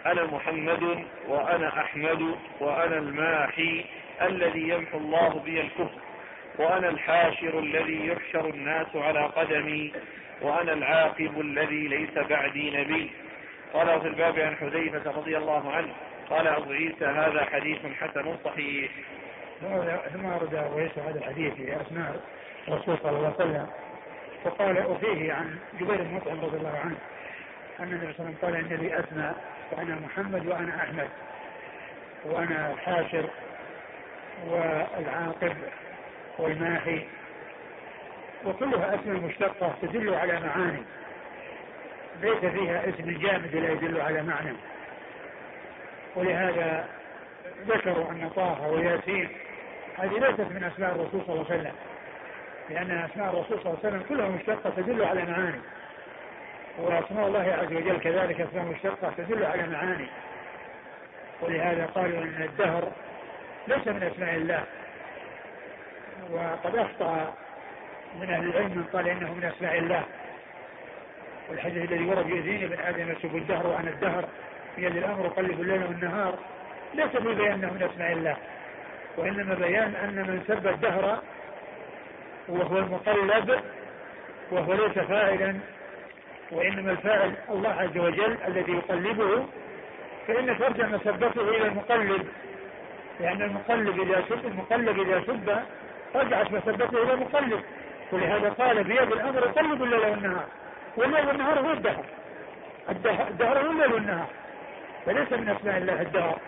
أنا محمد وأنا أحمد وأنا الماحي الذي يمحو الله بي الكفر. وأنا الحاشر الذي يحشر الناس على قدمي وأنا العاقب الذي ليس بعدي نبي. قال في الباب عن حذيفة رضي الله عنه قال أبو عيسى هذا حديث حسن صحيح. ثم ورد أبو عيسى هذا الحديث في أسماء الرسول صلى الله عليه وسلم. وقال وفيه عن جبير بن مطعم رضي الله عنه أن النبي صلى الله عليه وسلم قال إن لي أسماء وأنا محمد وأنا أحمد وأنا الحاشر والعاقب. والماحي. وكلها أسماء مشتقة تدل على معاني. ليس فيها اسم جامد لا يدل على معنى. ولهذا ذكروا أن طه وياسين هذه ليست من أسماء الرسول صلى الله عليه وسلم. لأن أسماء الرسول صلى الله عليه وسلم كلها مشتقة تدل على معاني. وأسماء الله عز وجل كذلك أسماء مشتقة تدل على معاني. ولهذا قالوا أن الدهر ليس من أسماء الله. وقد أخطأ من أهل العلم من قال إنه من أسماء الله. والحديث الذي ورد يزيد بن آدم يسب الدهر وأنا الدهر. بيد الأمر قلب الليل والنهار. ليس في بيان من أسماء الله. وإنما بيان أن من سب الدهر وهو المقلب وهو ليس فاعلا. وإنما الفاعل الله عز وجل الذي يقلبه. فإن ترجع مسبته إلى المقلب. لأن المقلب إذا سب المقلب إذا سب رجعت مسبته إلى المقلب ولهذا قال بيد الأمر يقلب الليل والنهار والليل والنهار هو الدهر. الدهر هو الليل والنهار فليس من أسماء الله الدهر.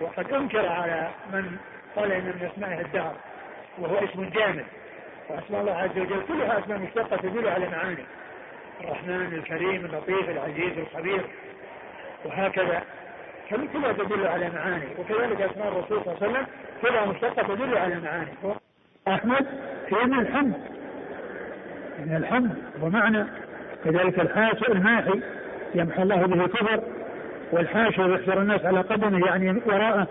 وقد أنكر على من قال إن من أسمائه الدهر. وهو اسم جامد. وأسماء الله عز وجل كلها أسماء مشتقة تدل على معاني الرحمن الكريم اللطيف العزيز الخبير. وهكذا. كلها تدل على معاني وكذلك أسماء الرسول صلى الله عليه وسلم كلها مشتقة تدل على معاني أحمد من الحمد. من الحمد ومعنى كذلك الحاشر الماحي يمحى الله به الكفر والحاشر يحشر الناس على قدمه يعني وراءه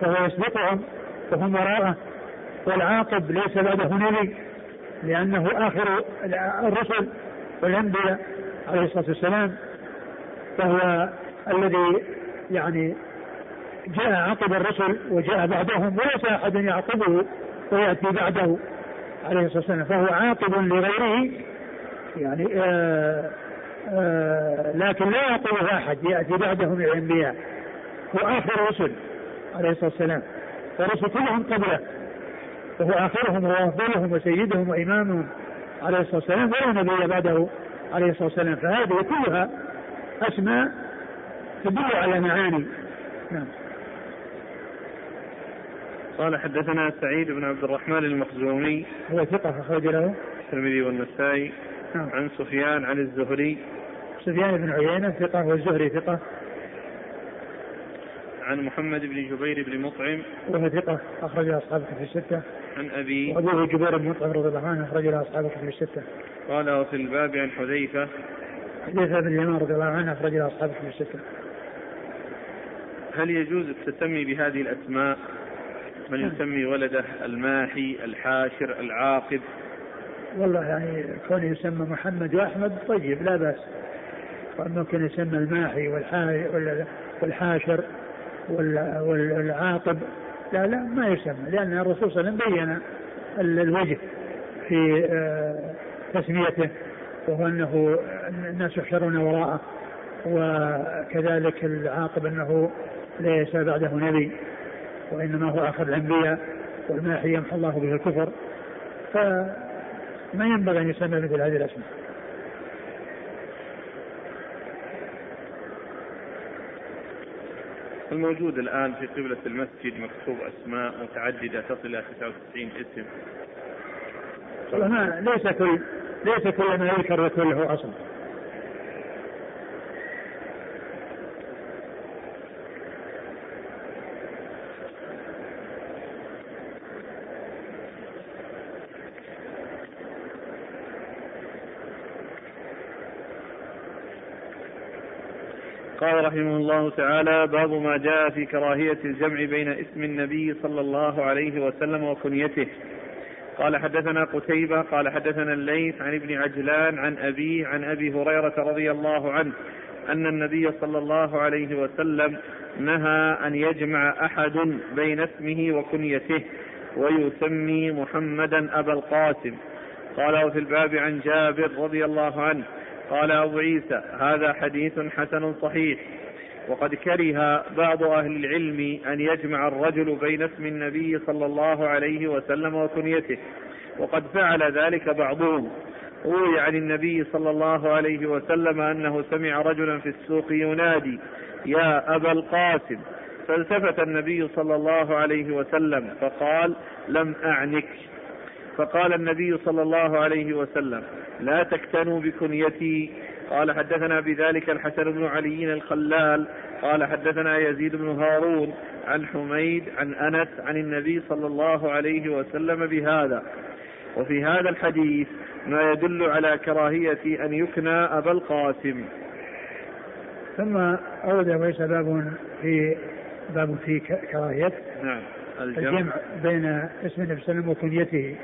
فهو يسبقهم وهم وراءه والعاقب ليس بعده نبي لأنه آخر الرسل والأنبياء عليه الصلاة والسلام فهو الذي يعني جاء عقب الرسل وجاء بعدهم وليس أحد يعقبه. ويأتي بعده عليه الصلاة والسلام. فهو عاقب لغيره يعني آآ آه، آآ آه، لكن لا يعقبه أحد يأتي بعده من الأنبياء. هو آخر الرسل عليه الصلاة والسلام. والرسل كلهم قبله. وهو آخرهم وأفضلهم وسيدهم وإمامهم عليه الصلاة والسلام ولا نبي بعده عليه الصلاة والسلام. فهذه كلها أسماء تدل على معاني. نعم. قال حدثنا سعيد بن عبد الرحمن المخزومي. هو ثقة أخرج له. الترمذي والنسائي. نعم. عن سفيان عن الزهري. سفيان بن عيينة ثقة والزهري ثقة. عن محمد بن جبير بن مطعم. وهو ثقة أخرج أصحاب في الستة. عن أبي. وأبوه جبير بن مطعم رضي الله عنه أخرج أصحاب في الستة. قال وفي الباب عن حذيفة. حذيفة بن اليمان رضي الله عنه أخرج أصحاب في الستة. هل يجوز التسمي بهذه الأسماء؟ من نعم. يسمي ولده الماحي الحاشر العاقب. والله يعني كونه يسمى محمد وأحمد طيب لا بأس. ممكن يسمى الماحي والحاشر والعاقب. لا لا ما يسمى لأن الرسول صلى الله عليه وسلم بين الوجه في آه، تسميته وهو أنه الناس يحشرون وراءه وكذلك العاقب أنه ليس بعده نبي. وإنما هو آخر الأنبياء والماحي يمحى الله به الكفر. فما ينبغي أن يسمى مثل هذه الأسماء. الموجود الآن في قبلة المسجد مكتوب أسماء متعددة تصل إلى 99 اسم. ما ليس كل ليس كل ما يذكر يكون له أصل قال رحمه الله تعالى باب ما جاء في كراهية الجمع بين اسم النبي صلى الله عليه وسلم وكنيته. قال حدثنا قتيبة قال حدثنا الليث عن ابن عجلان عن أبيه عن أبي هريرة رضي الله عنه أن النبي صلى الله عليه وسلم نهى أن يجمع أحد بين اسمه وكنيته ويسمي محمدا أبا القاسم. قال وفي الباب عن جابر رضي الله عنه قال أبو عيسى هذا حديث حسن صحيح. وقد كره بعض أهل العلم أن يجمع الرجل بين اسم النبي صلى الله عليه وسلم وكنيته وقد فعل ذلك بعضهم. روي عن النبي صلى الله عليه وسلم أنه سمع رجلا في السوق ينادي يا أبا القاسم. فالتفت النبي صلى الله عليه وسلم فقال لم أعنك. فقال النبي صلى الله عليه وسلم لا تكتنوا بكنيتي قال حدثنا بذلك الحسن بن علي الخلال قال حدثنا يزيد بن هارون عن حميد عن أنس عن النبي صلى الله عليه وسلم بهذا. وفي هذا الحديث ما يدل على كراهية أن يكنى أبا القاسم. ثم أورد ليس باب في باب في كراهية. نعم الجمع, الجمع بين اسم النبي صلى الله عليه وسلم وكنيته.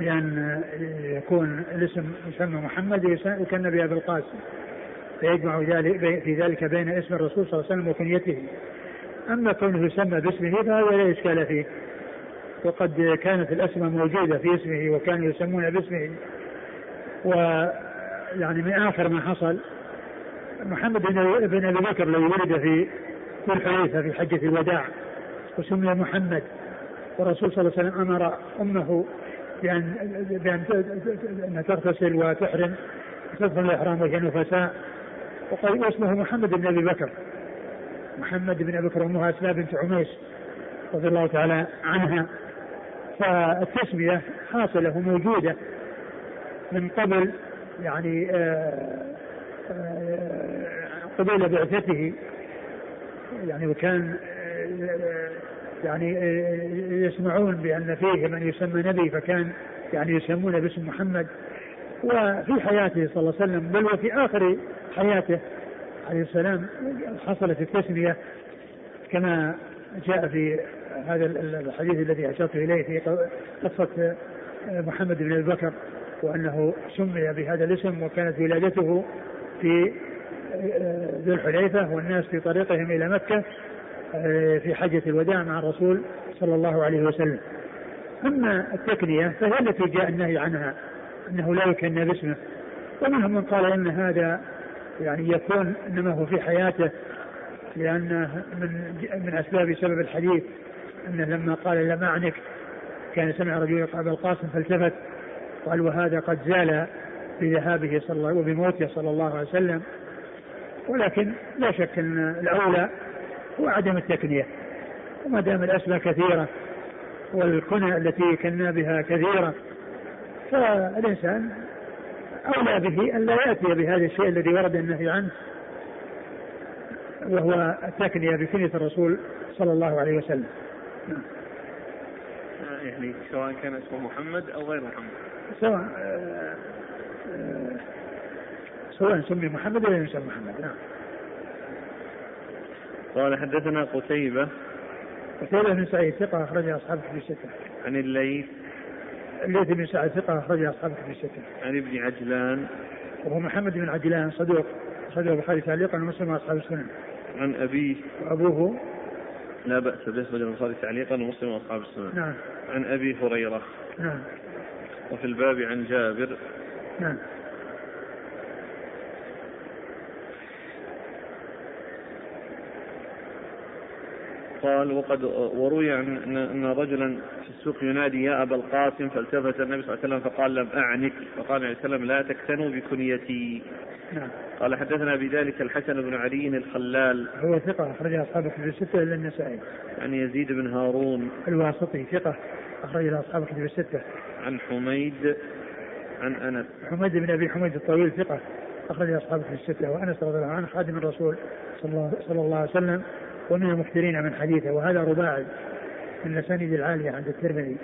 بأن يكون الاسم يسمى محمد يكن بأبي القاسم فيجمع ذلك في ذلك بين اسم الرسول صلى الله عليه وسلم وكنيته. أما كونه يسمى باسمه فهذا لا إشكال فيه. وقد كانت الأسماء موجودة في اسمه وكانوا يسمون باسمه. ويعني من آخر ما حصل محمد بن أبي بكر الذي ولد في الحليفة في حجة الوداع وسمي محمد والرسول صلى الله عليه وسلم أمر أمه بأن بأن أن تغتسل وتحرم تدخل الإحرام وهي نفساء وقال واسمه محمد بن أبي بكر. محمد بن أبي بكر أمها أسماء بنت عميس رضي الله تعالى عنها. فالتسمية حاصلة وموجودة من قبل يعني آه، آه، قبيل بعثته. يعني وكان آه، يعني يسمعون بأن فيه من يسمى نبي فكان يعني يسمونه باسم محمد. وفي حياته صلى الله عليه وسلم بل وفي آخر حياته عليه السلام حصلت التسمية كما جاء في هذا الحديث الذي أشرت إليه في قصة محمد بن أبي بكر وأنه سمي بهذا الاسم وكانت ولادته في ذي الحليفة والناس في طريقهم إلى مكة. في حجة الوداع مع الرسول صلى الله عليه وسلم. أما التكنية فهي التي جاء النهي عنها أنه لا يكنى باسمه. ومنهم من قال إن هذا يعني يكون إنما هو في حياته لأن من من أسباب سبب الحديث أنه لما قال لم أعنك كان سمع رجل أبا القاسم فالتفت قال وهذا قد زال بذهابه صلى الله وبموته صلى الله عليه وسلم. ولكن لا شك أن الأولى هو عدم التكنية. وما دام الأسماء كثيرة والكنى التي كنا بها كثيرة فالإنسان أولى به أن لا يأتي بهذا الشيء الذي ورد النهي عنه وهو التكنية بكنية الرسول صلى الله عليه وسلم. يعني سواء كان اسمه محمد أو غير محمد. سواء آه، آه، سواء سمي محمد ولا يسمى محمد. نعم. قال حدثنا قتيبة قتيبة بن سعيد ثقة أخرج أصحاب في الستة. عن الليث الليث بن سعيد ثقة أخرج أصحاب في الستة. عن ابن عجلان وهو محمد بن عجلان صدوق صدوق البخاري تعليقا ومسلم وأصحاب السنن. عن أبيه وأبوه لا بأس به أخرج البخاري تعليقا ومسلم وأصحاب السنن. نعم. عن أبي هريرة. نعم. وفي الباب عن جابر. نعم. قال وقد وروي عن ان رجلا في السوق ينادي يا أبا القاسم فالتفت النبي صلى الله عليه وسلم فقال لم أعنك فقال عليه وسلم لا تكتنوا بكنيتي. نعم. قال حدثنا بذلك الحسن بن علي الخلال هو ثقة أخرج أصحابه في الستة إلا النسائي. عن يزيد بن هارون الواسطي ثقة أخرج أصحابه في الستة. عن حميد عن أنس. حميد بن أبي حميد الطويل ثقة أخرج أصحابه في الستة وأنس رضي الله عنه خادم الرسول صلى الله عليه وسلم ومن المكثرين من حديثه وهذا رباعي من الأسانيد العالية عند الترمذي.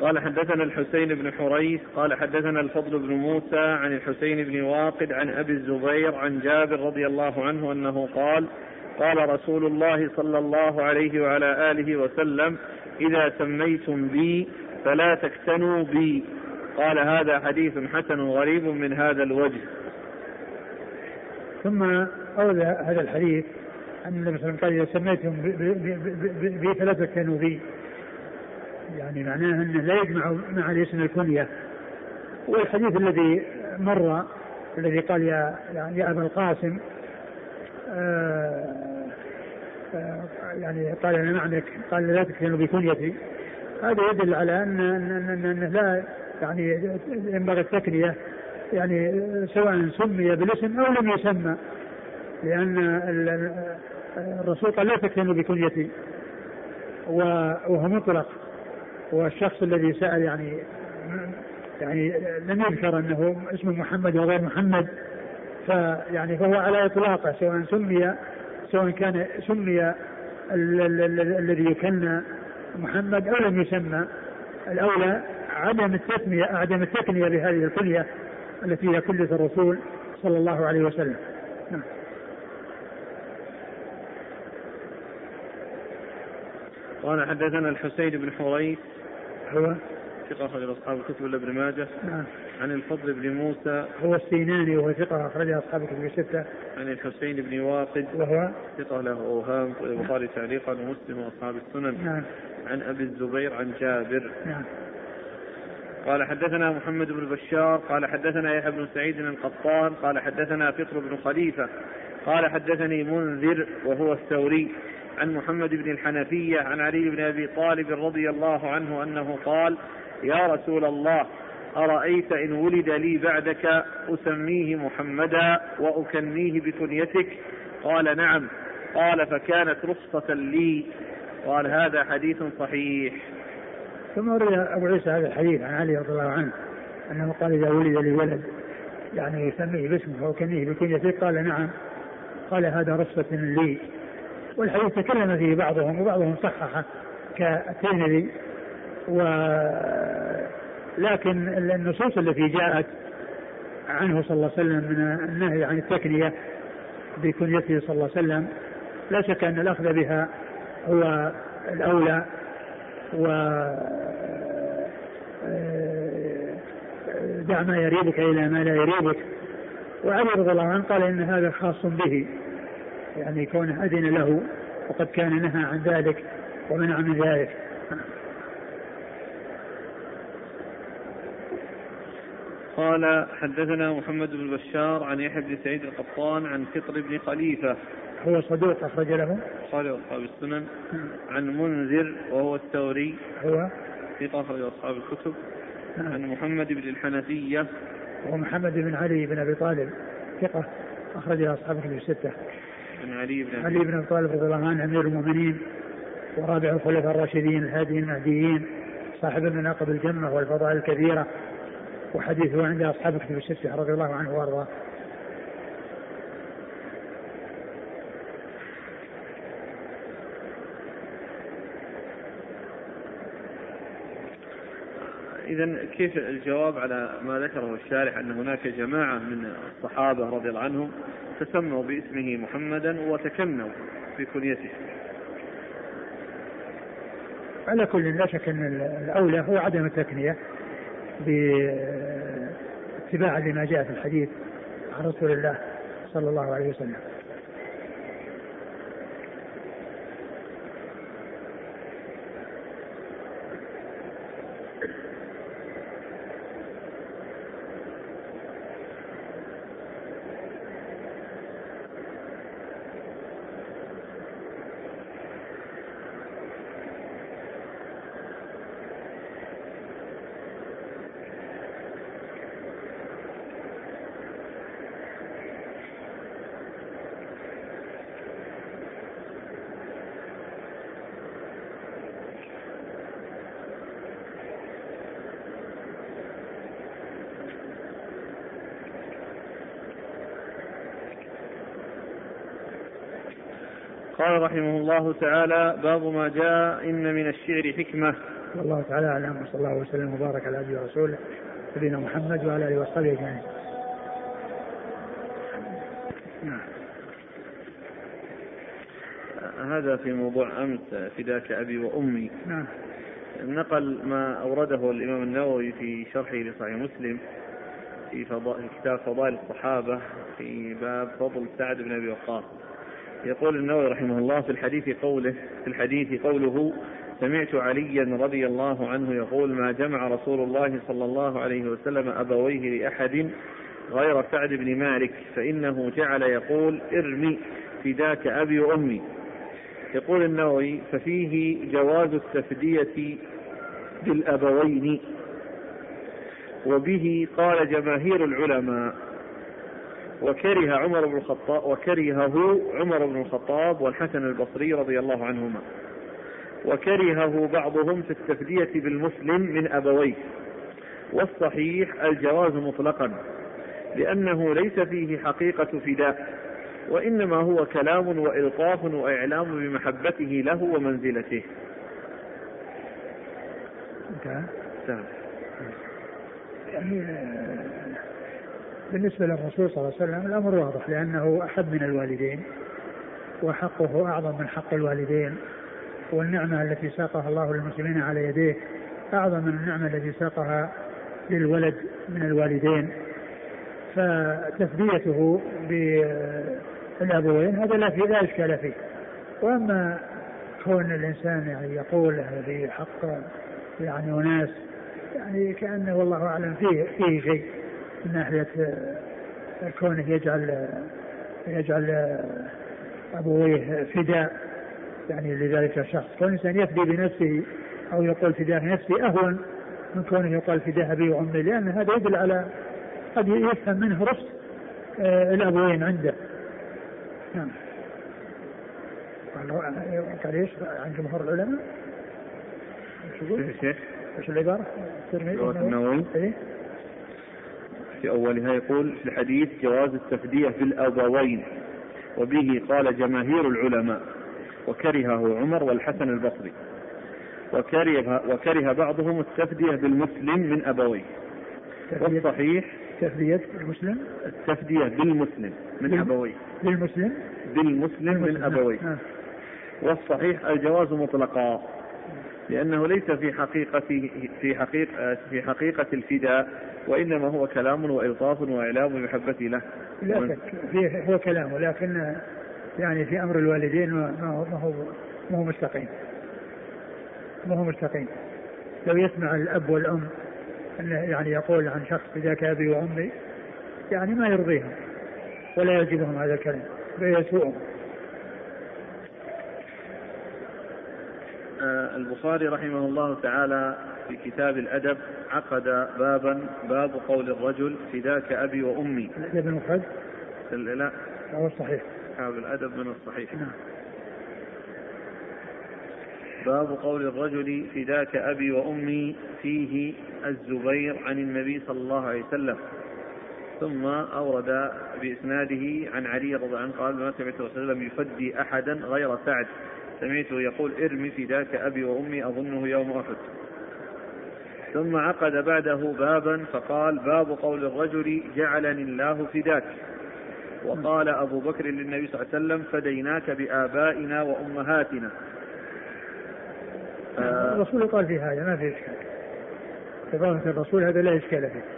قال حدثنا الحسين بن حريث قال حدثنا الفضل بن موسى عن الحسين بن واقد عن أبي الزبير عن جابر رضي الله عنه أنه قال قال رسول الله صلى الله عليه وعلى آله وسلم إذا سميتم بي فلا تكتنوا بي. قال هذا حديث حسن غريب من هذا الوجه. ثم أورد هذا الحديث أن النبي صلى الله عليه وسلم قال إذا سميتم بي فلا تكتنوا بي. يعني معناه أنه لا يجمع مع الاسم الكنية. والحديث الذي مر الذي قال يا يا أبا القاسم آه، يعني قال أنا معنك قال لا تكفنوا بكنيتي. هذا يدل على أن أن لا يعني ينبغي التكنية يعني سواء سمي بالاسم أو لم يسمى لأن الرسول قال لا تكفنوا بكنيتي. وهو مطلق. والشخص الذي سأل يعني يعني لم يذكر أنه اسم محمد وغير محمد فيعني فهو على إطلاقه سواء سمي سواء كان سمي الذي يكنى محمد أو لم يسمى الأولى عدم التسميه عدم التكنيه بهذه الكنيه التي هي كلية الرسول صلى الله عليه وسلم. نعم. قال حدثنا الحسين بن حريث هو ثقة أخرج أصحاب الكتب إلا ابن ماجه. نعم. عن الفضل بن موسى. هو السيناني وهو ثقة أخرج أصحاب الكتب الستة. عن الحسين بن واقد. وهو؟ ثقة له أوهام البخاري تعليقا ومسلم وأصحاب السنن. نعم. عن أبي الزبير عن جابر. نعم. قال حدثنا محمد بن بشار قال حدثنا يحيى بن سعيد القطان قال حدثنا فطر بن خليفة. قال حدثني منذر وهو الثوري. عن محمد بن الحنفية عن علي بن أبي طالب رضي الله عنه أنه قال يا رسول الله أرأيت إن ولد لي بعدك أسميه محمدا وأكنيه بكنيتك؟ قال نعم. قال فكانت رخصة لي. قال هذا حديث صحيح. ثم روي أبو عيسى هذا الحديث عن علي رضي الله عنه أنه قال إذا ولد لي ولد يعني يسميه باسمه وكنيه بكنيته قال نعم. قال هذا رخصة لي. والحديث تكلم فيه بعضهم وبعضهم صححه كالترمذي. و لكن النصوص التي جاءت عنه صلى الله عليه وسلم من النهي عن التكنية بكنيته صلى الله عليه وسلم لا شك أن الأخذ بها هو الأولى و دع ما يريبك إلى ما لا يريبك وعلي رضي الله عنه قال إن هذا خاص به يعني كونه أذن له وقد كان نهى عن ذلك ومنع من ذلك. قال حدثنا محمد بن بشار عن يحيى بن سعيد القطان عن فطر بن خليفة. هو صدوق أخرج له. قال أصحاب السنن. عن منذر وهو الثوري. هو؟ ثقة أخرج أصحاب الكتب. نعم. عن محمد بن الحنفية. وهو محمد بن علي بن أبي طالب. ثقة أخرج أصحاب الكتب الستة. عن علي بن علي بن أبي طالب رضي الله عنه أمير المؤمنين. ورابع الخلفاء الراشدين الهاديين المهديين. صاحب المناقب الجمة والفضائل الكثيرة وحديثه عند أصحاب الكتب الستة رضي الله عنه وأرضاه. إذا كيف الجواب على ما ذكره الشارح أن هناك جماعة من الصحابة رضي الله عنهم تسموا باسمه محمدا وتكنوا بكنيته؟ على كل لا شك أن الأولى هو عدم التكنية. باتباع لما جاء في الحديث عن رسول الله صلى الله عليه وسلم. قال رحمه الله تعالى باب ما جاء إن من الشعر حكمة. والله تعالى أعلم وصلى الله وسلم وبارك على عبده ورسوله نبينا محمد وعلى آله وصحبه أجمعين. نعم. هذا في موضوع أمس فداك أبي وأمي. نعم. نقل ما أورده الإمام النووي في شرحه لصحيح مسلم في فضائل كتاب فضائل الصحابة في باب فضل سعد بن أبي وقاص. يقول النووي رحمه الله في الحديث قوله في الحديث قوله سمعت عليا رضي الله عنه يقول ما جمع رسول الله صلى الله عليه وسلم أبويه لأحد غير سعد بن مالك فإنه جعل يقول ارمي فداك أبي وأمي يقول النووي ففيه جواز التفدية بالأبوين وبه قال جماهير العلماء وكره عمر بن الخطاب وكرهه عمر بن الخطاب والحسن البصري رضي الله عنهما. وكرهه بعضهم في التفدية بالمسلم من أبويه. والصحيح الجواز مطلقا لأنه ليس فيه حقيقة فداء وإنما هو كلام وإلطاف وإعلام بمحبته له ومنزلته. انتهى. يعني بالنسبة للرسول صلى الله عليه وسلم الأمر واضح لأنه أحب من الوالدين وحقه أعظم من حق الوالدين والنعمة التي ساقها الله للمسلمين على يديه أعظم من النعمة التي ساقها للولد من الوالدين. فتثبيته بالأبوين هذا لا في لا فيه. وأما كون الإنسان يعني يقول هذه حق يعني أناس يعني كأنه والله أعلم فيه فيه شيء. من ناحية كونه يجعل يجعل أبويه فداء يعني لذلك الشخص كون الإنسان يفدي بنفسه أو يقول فداء نفسي أهون من كونه يقال فداء أبي وأمي لأن هذا يدل على قد يفهم منه رفض آه، الأبوين عنده نعم قال إيش عن جمهور العلماء؟ إيش يقول؟ إيش العبارة؟ النووي إيه؟ في أولها يقول في الحديث جواز التفدية بالأبوين وبه قال جماهير العلماء وكرهه عمر والحسن البصري وكره وكره بعضهم التفدية بالمسلم من أبويه. والصحيح تفدية المسلم التفدية بالمسلم من أبويه. بالمسلم؟ بالمسلم من أبويه. آه. والصحيح الجواز مطلقا. لأنه ليس في حقيقة في حقيقة في حقيقة الفداء وإنما هو كلام وإلطاف وإعلام بمحبته له. لا شك هو كلام ولكن يعني في أمر الوالدين ما هو ما هو ما هو مستقيم. ما هو مستقيم. لو يسمع الأب والأم أنه يعني يقول عن شخص ذاك أبي وأمي يعني ما يرضيهم ولا يعجبهم هذا الكلام فيسوءهم. البخاري رحمه الله تعالى في كتاب الأدب عقد بابا باب قول الرجل فداك أبي وأمي. الأدب المفرد؟ لا. هو الصحيح. كتاب الأدب من الصحيح. نعم. باب قول الرجل فداك أبي وأمي فيه الزبير عن النبي صلى الله عليه وسلم. ثم أورد بإسناده عن علي رضي الله عنه قال ما سمعت رسول الله يفدي أحدا غير سعد. سمعته يقول ارمي فداك أبي وأمي أظنه يوم أحد. ثم عقد بعده بابا فقال باب قول الرجل جعلني الله فداك وقال أبو بكر للنبي صلى الله عليه وسلم فديناك بآبائنا وأمهاتنا. الرسول قال في هذا ما في إشكال. إضافة الرسول هذا لا إشكال فيه.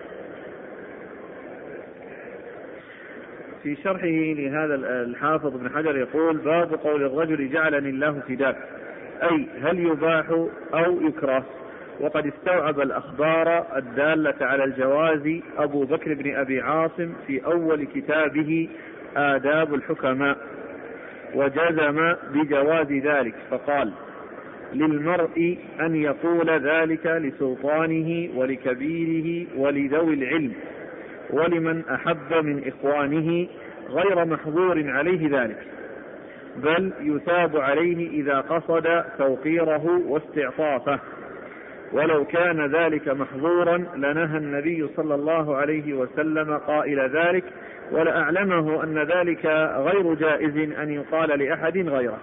في شرحه لهذا الحافظ ابن حجر يقول باب قول الرجل جعلني الله فداك أي هل يباح أو يكره؟ وقد استوعب الأخبار الدالة على الجواز أبو بكر بن أبي عاصم في أول كتابه آداب الحكماء وجزم بجواز ذلك فقال للمرء أن يقول ذلك لسلطانه ولكبيره ولذوي العلم. ولمن أحب من إخوانه غير محظور عليه ذلك بل يثاب عليه إذا قصد توقيره واستعطافه. ولو كان ذلك محظورا لنهى النبي صلى الله عليه وسلم قائل ذلك ولأعلمه أن ذلك غير جائز أن يقال لأحد غيره.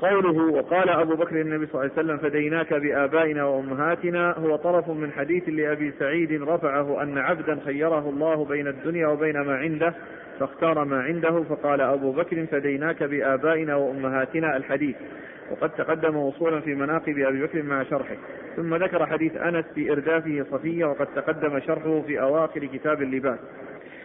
قوله وقال أبو بكر النبي صلى الله عليه وسلم فديناك بآبائنا وأمهاتنا هو طرف من حديث لأبي سعيد رفعه أن عبدا خيره الله بين الدنيا وبين ما عنده فاختار ما عنده فقال أبو بكر فديناك بآبائنا وأمهاتنا الحديث. وقد تقدم وصولا في مناقب أبي بكر مع شرحه. ثم ذكر حديث أنس في إردافه صفية وقد تقدم شرحه في أواخر كتاب اللباس.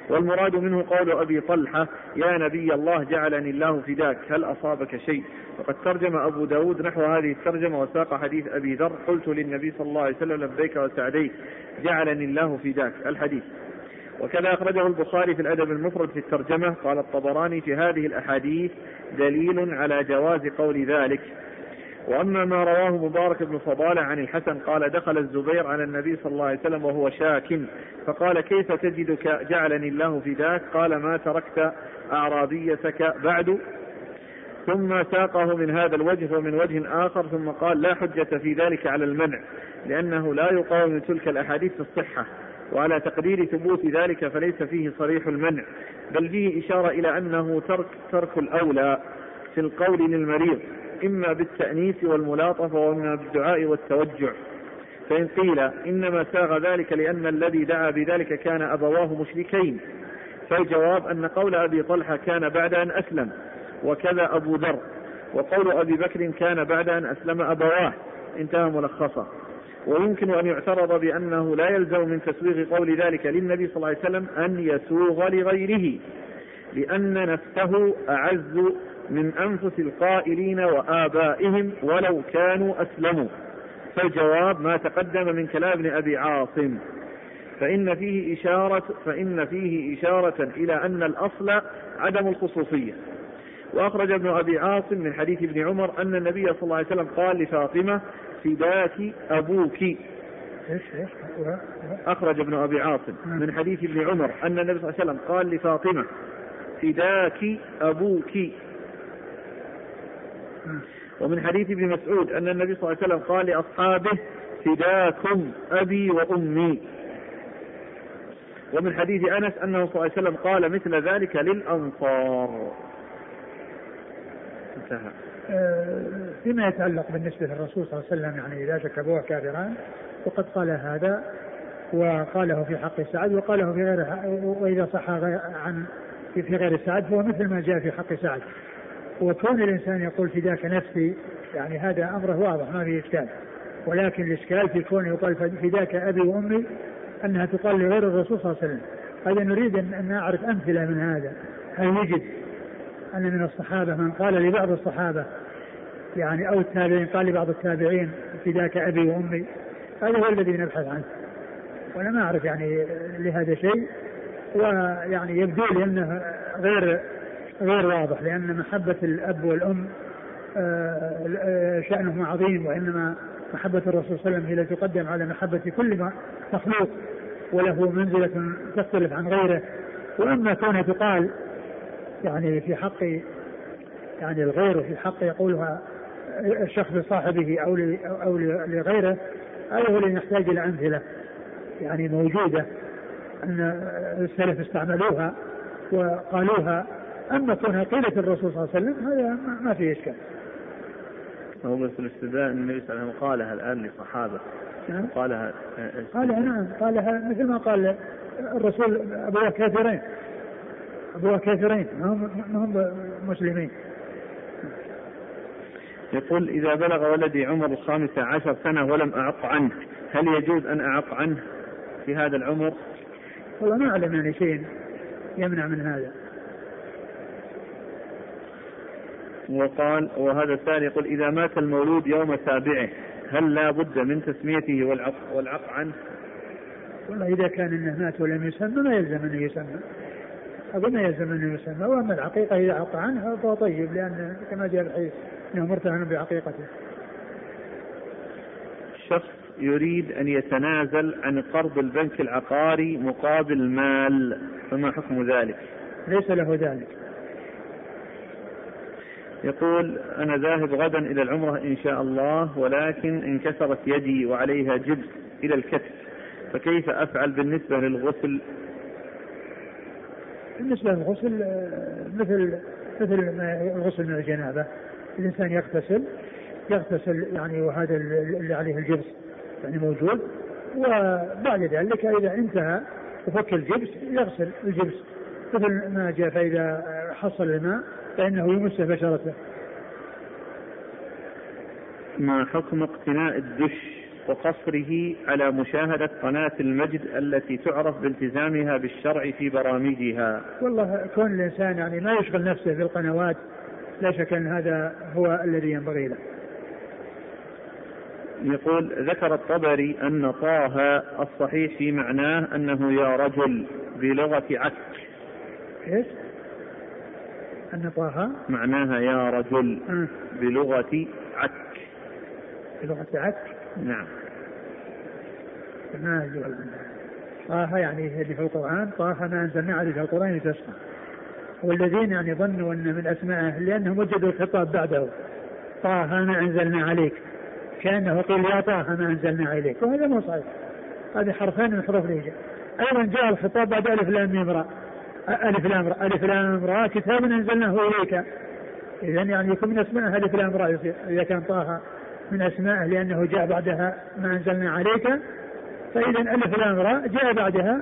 والمراد منه قول أبي طلحة يا نبي الله جعلني الله فداك هل أصابك شيء؟ وقد ترجم أبو داود نحو هذه الترجمة وساق حديث أبي ذر قلت للنبي صلى الله عليه وسلم لبيك وسعديك جعلني الله فداك. الحديث. وكذا أخرجه البخاري في الأدب المفرد في الترجمة قال الطبراني في هذه الأحاديث دليل على جواز قول ذلك. وأما ما رواه مبارك بن فضالة عن الحسن قال دخل الزبير على النبي صلى الله عليه وسلم وهو شاك. فقال كيف تجدك جعلني الله فداك قال ما تركت أعرابيتك بعد. ثم ساقه من هذا الوجه ومن وجه آخر ثم قال لا حجة في ذلك على المنع لأنه لا يقاوم تلك الأحاديث الصحة وعلى تقدير ثبوت ذلك فليس فيه صريح المنع. بل فيه إشارة إلى أنه ترك ترك الأولى في القول للمريض. إما بالتأنيس والملاطفة وإما بالدعاء والتوجع. فإن قيل إنما ساغ ذلك لأن الذي دعا بذلك كان أبواه مشركين. فالجواب أن قول أبي طلحة كان بعد أن أسلم وكذا أبو ذر وقول أبي بكر كان بعد أن أسلم أبواه. انتهى ملخصا ويمكن أن يعترض بأنه لا يلزم من تسويغ قول ذلك للنبي صلى الله عليه وسلم أن يسوغ لغيره لأن نفسه أعز من أنفس القائلين وآبائهم ولو كانوا أسلموا. فالجواب ما تقدم من كلام ابن أبي عاصم. فإن فيه إشارة فإن فيه إشارة إلى أن الأصل عدم الخصوصية. وأخرج ابن أبي عاصم من حديث ابن عمر أن النبي صلى الله عليه وسلم قال لفاطمة فداك أبوك. أخرج ابن أبي عاصم من حديث ابن عمر أن النبي صلى الله عليه وسلم قال لفاطمة فداك أبوك. ومن حديث ابن مسعود أن النبي صلى الله عليه وسلم قال لأصحابه فداكم أبي وأمي. ومن حديث أنس أنه صلى الله عليه وسلم قال مثل ذلك للأنصار. انتهى. آه، فيما يتعلق بالنسبة للرسول صلى الله عليه وسلم يعني إذا شك كافران وقد قال هذا وقاله في حق سعد وقاله في غير وإذا صح عن في غير سعد فهو مثل ما جاء في حق سعد. وكون الإنسان يقول فداك نفسي يعني هذا أمره واضح ما فيه إشكال. ولكن الإشكال في كونه يقال فداك أبي وأمي أنها تقال لغير الرسول صلى الله عليه وسلم. هذا نريد أن نعرف أمثلة من هذا. هل يجد أن من الصحابة من قال لبعض الصحابة يعني أو التابعين قال لبعض التابعين فداك أبي وأمي؟ هذا هو الذي نبحث عنه. وأنا ما أعرف يعني لهذا شيء. ويعني يبدو لي أنه غير غير واضح لأن محبة الأب والأم آه، آه، شأنهما عظيم وإنما محبة الرسول صلى الله عليه وسلم هي التي تقدم على محبة كل مخلوق وله منزلة تختلف عن غيره. وأما كونها تقال يعني في حق يعني الغير في حق يقولها الشخص لصاحبه أو أو لغيره هذا هو اللي نحتاج إلى أمثلة يعني موجودة أن السلف استعملوها وقالوها أما كونها قيلة الرسول صلى الله عليه وسلم هذا ما فيه إشكال. هو بس الاستدلال النبي صلى الله عليه وسلم قالها الآن لصحابة. نعم. قالها قالها نعم. قالها مثل ما قال الرسول أبوه كافرين أبوه كافرين ما هم ما هم مسلمين. يقول إذا بلغ ولدي عمر الخامسة عشر سنة ولم أعق عنه هل يجوز أن أعق عنه في هذا العمر؟ والله ما أعلم يعني شيء يمنع من هذا. وقال وهذا الثاني يقول إذا مات المولود يوم سابعه هل لا بد من تسميته والعق والعق عنه؟ والله إذا كان أنه مات ولم يسمى ما يلزم أنه يسمى أقول ما يلزم أنه يسمى وأما العقيقة إذا عق عنها فهو طيب لأن كما جاء الحديث أنه مرتهن بعقيقته شخص يريد أن يتنازل عن قرض البنك العقاري مقابل مال فما حكم ذلك؟ ليس له ذلك يقول أنا ذاهب غدا إلى العمرة إن شاء الله ولكن انكسرت يدي وعليها جبس إلى الكتف فكيف أفعل بالنسبة للغسل؟ بالنسبة للغسل مثل مثل الغسل من الجنابة. الإنسان يغتسل يغتسل يعني وهذا اللي عليه الجبس يعني موجود وبعد ذلك إذا انتهى وفك الجبس يغسل الجبس مثل ما جاء فإذا حصل الماء. فإنه يمس بشرته. ما حكم اقتناء الدش وقصره على مشاهدة قناة المجد التي تعرف بالتزامها بالشرع في برامجها. والله كون الإنسان يعني ما يشغل نفسه بالقنوات لا شك أن هذا هو الذي ينبغي له. يقول ذكر الطبري أن طه الصحيح في معناه أنه يا رجل بلغة عك إيش؟ أن طه؟ معناها يا رجل آه. بلغة عك. بلغة عك؟ نعم. ما يجوز طه يعني اللي في القرآن. طه ما أنزلنا عليه في القرآن لتشقى والذين يعني ظنوا أن من أسمائه لأنهم وجدوا الخطاب بعده. طه ما أنزلنا عليك. كأنه قيل يا طه ما أنزلنا عليك. وهذا مو صحيح. هذه حرفان من حروف الهجاء. أيضا جاء الخطاب بعد ألف لام ميم ألف لام راء ألف لام راء كتاب أنزلناه إليك. إذا يعني يكون من أسمائه ألف لام يصير إذا كان طه من أسمائه لأنه جاء بعدها ما أنزلنا عليك. فإذا ألف لام راء جاء بعدها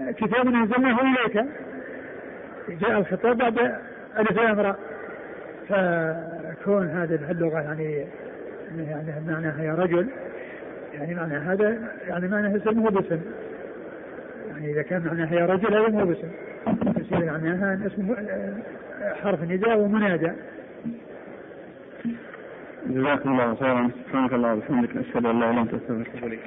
كتاب أنزلناه إليك. جاء الخطاب بعد ألف لام راء فكون هذا اللغة يعني يعني معناها يا رجل يعني معنى هذا يعني معنى اسم مو باسم. يعني إذا كان معناها يا رجل هذا مو باسم. يصير معناها اسم حرف نداء ومنادى. جزاكم الله خيرا. سبحانك الله وبحمدك أشهد أن لا إله إلا أنت أستغفرك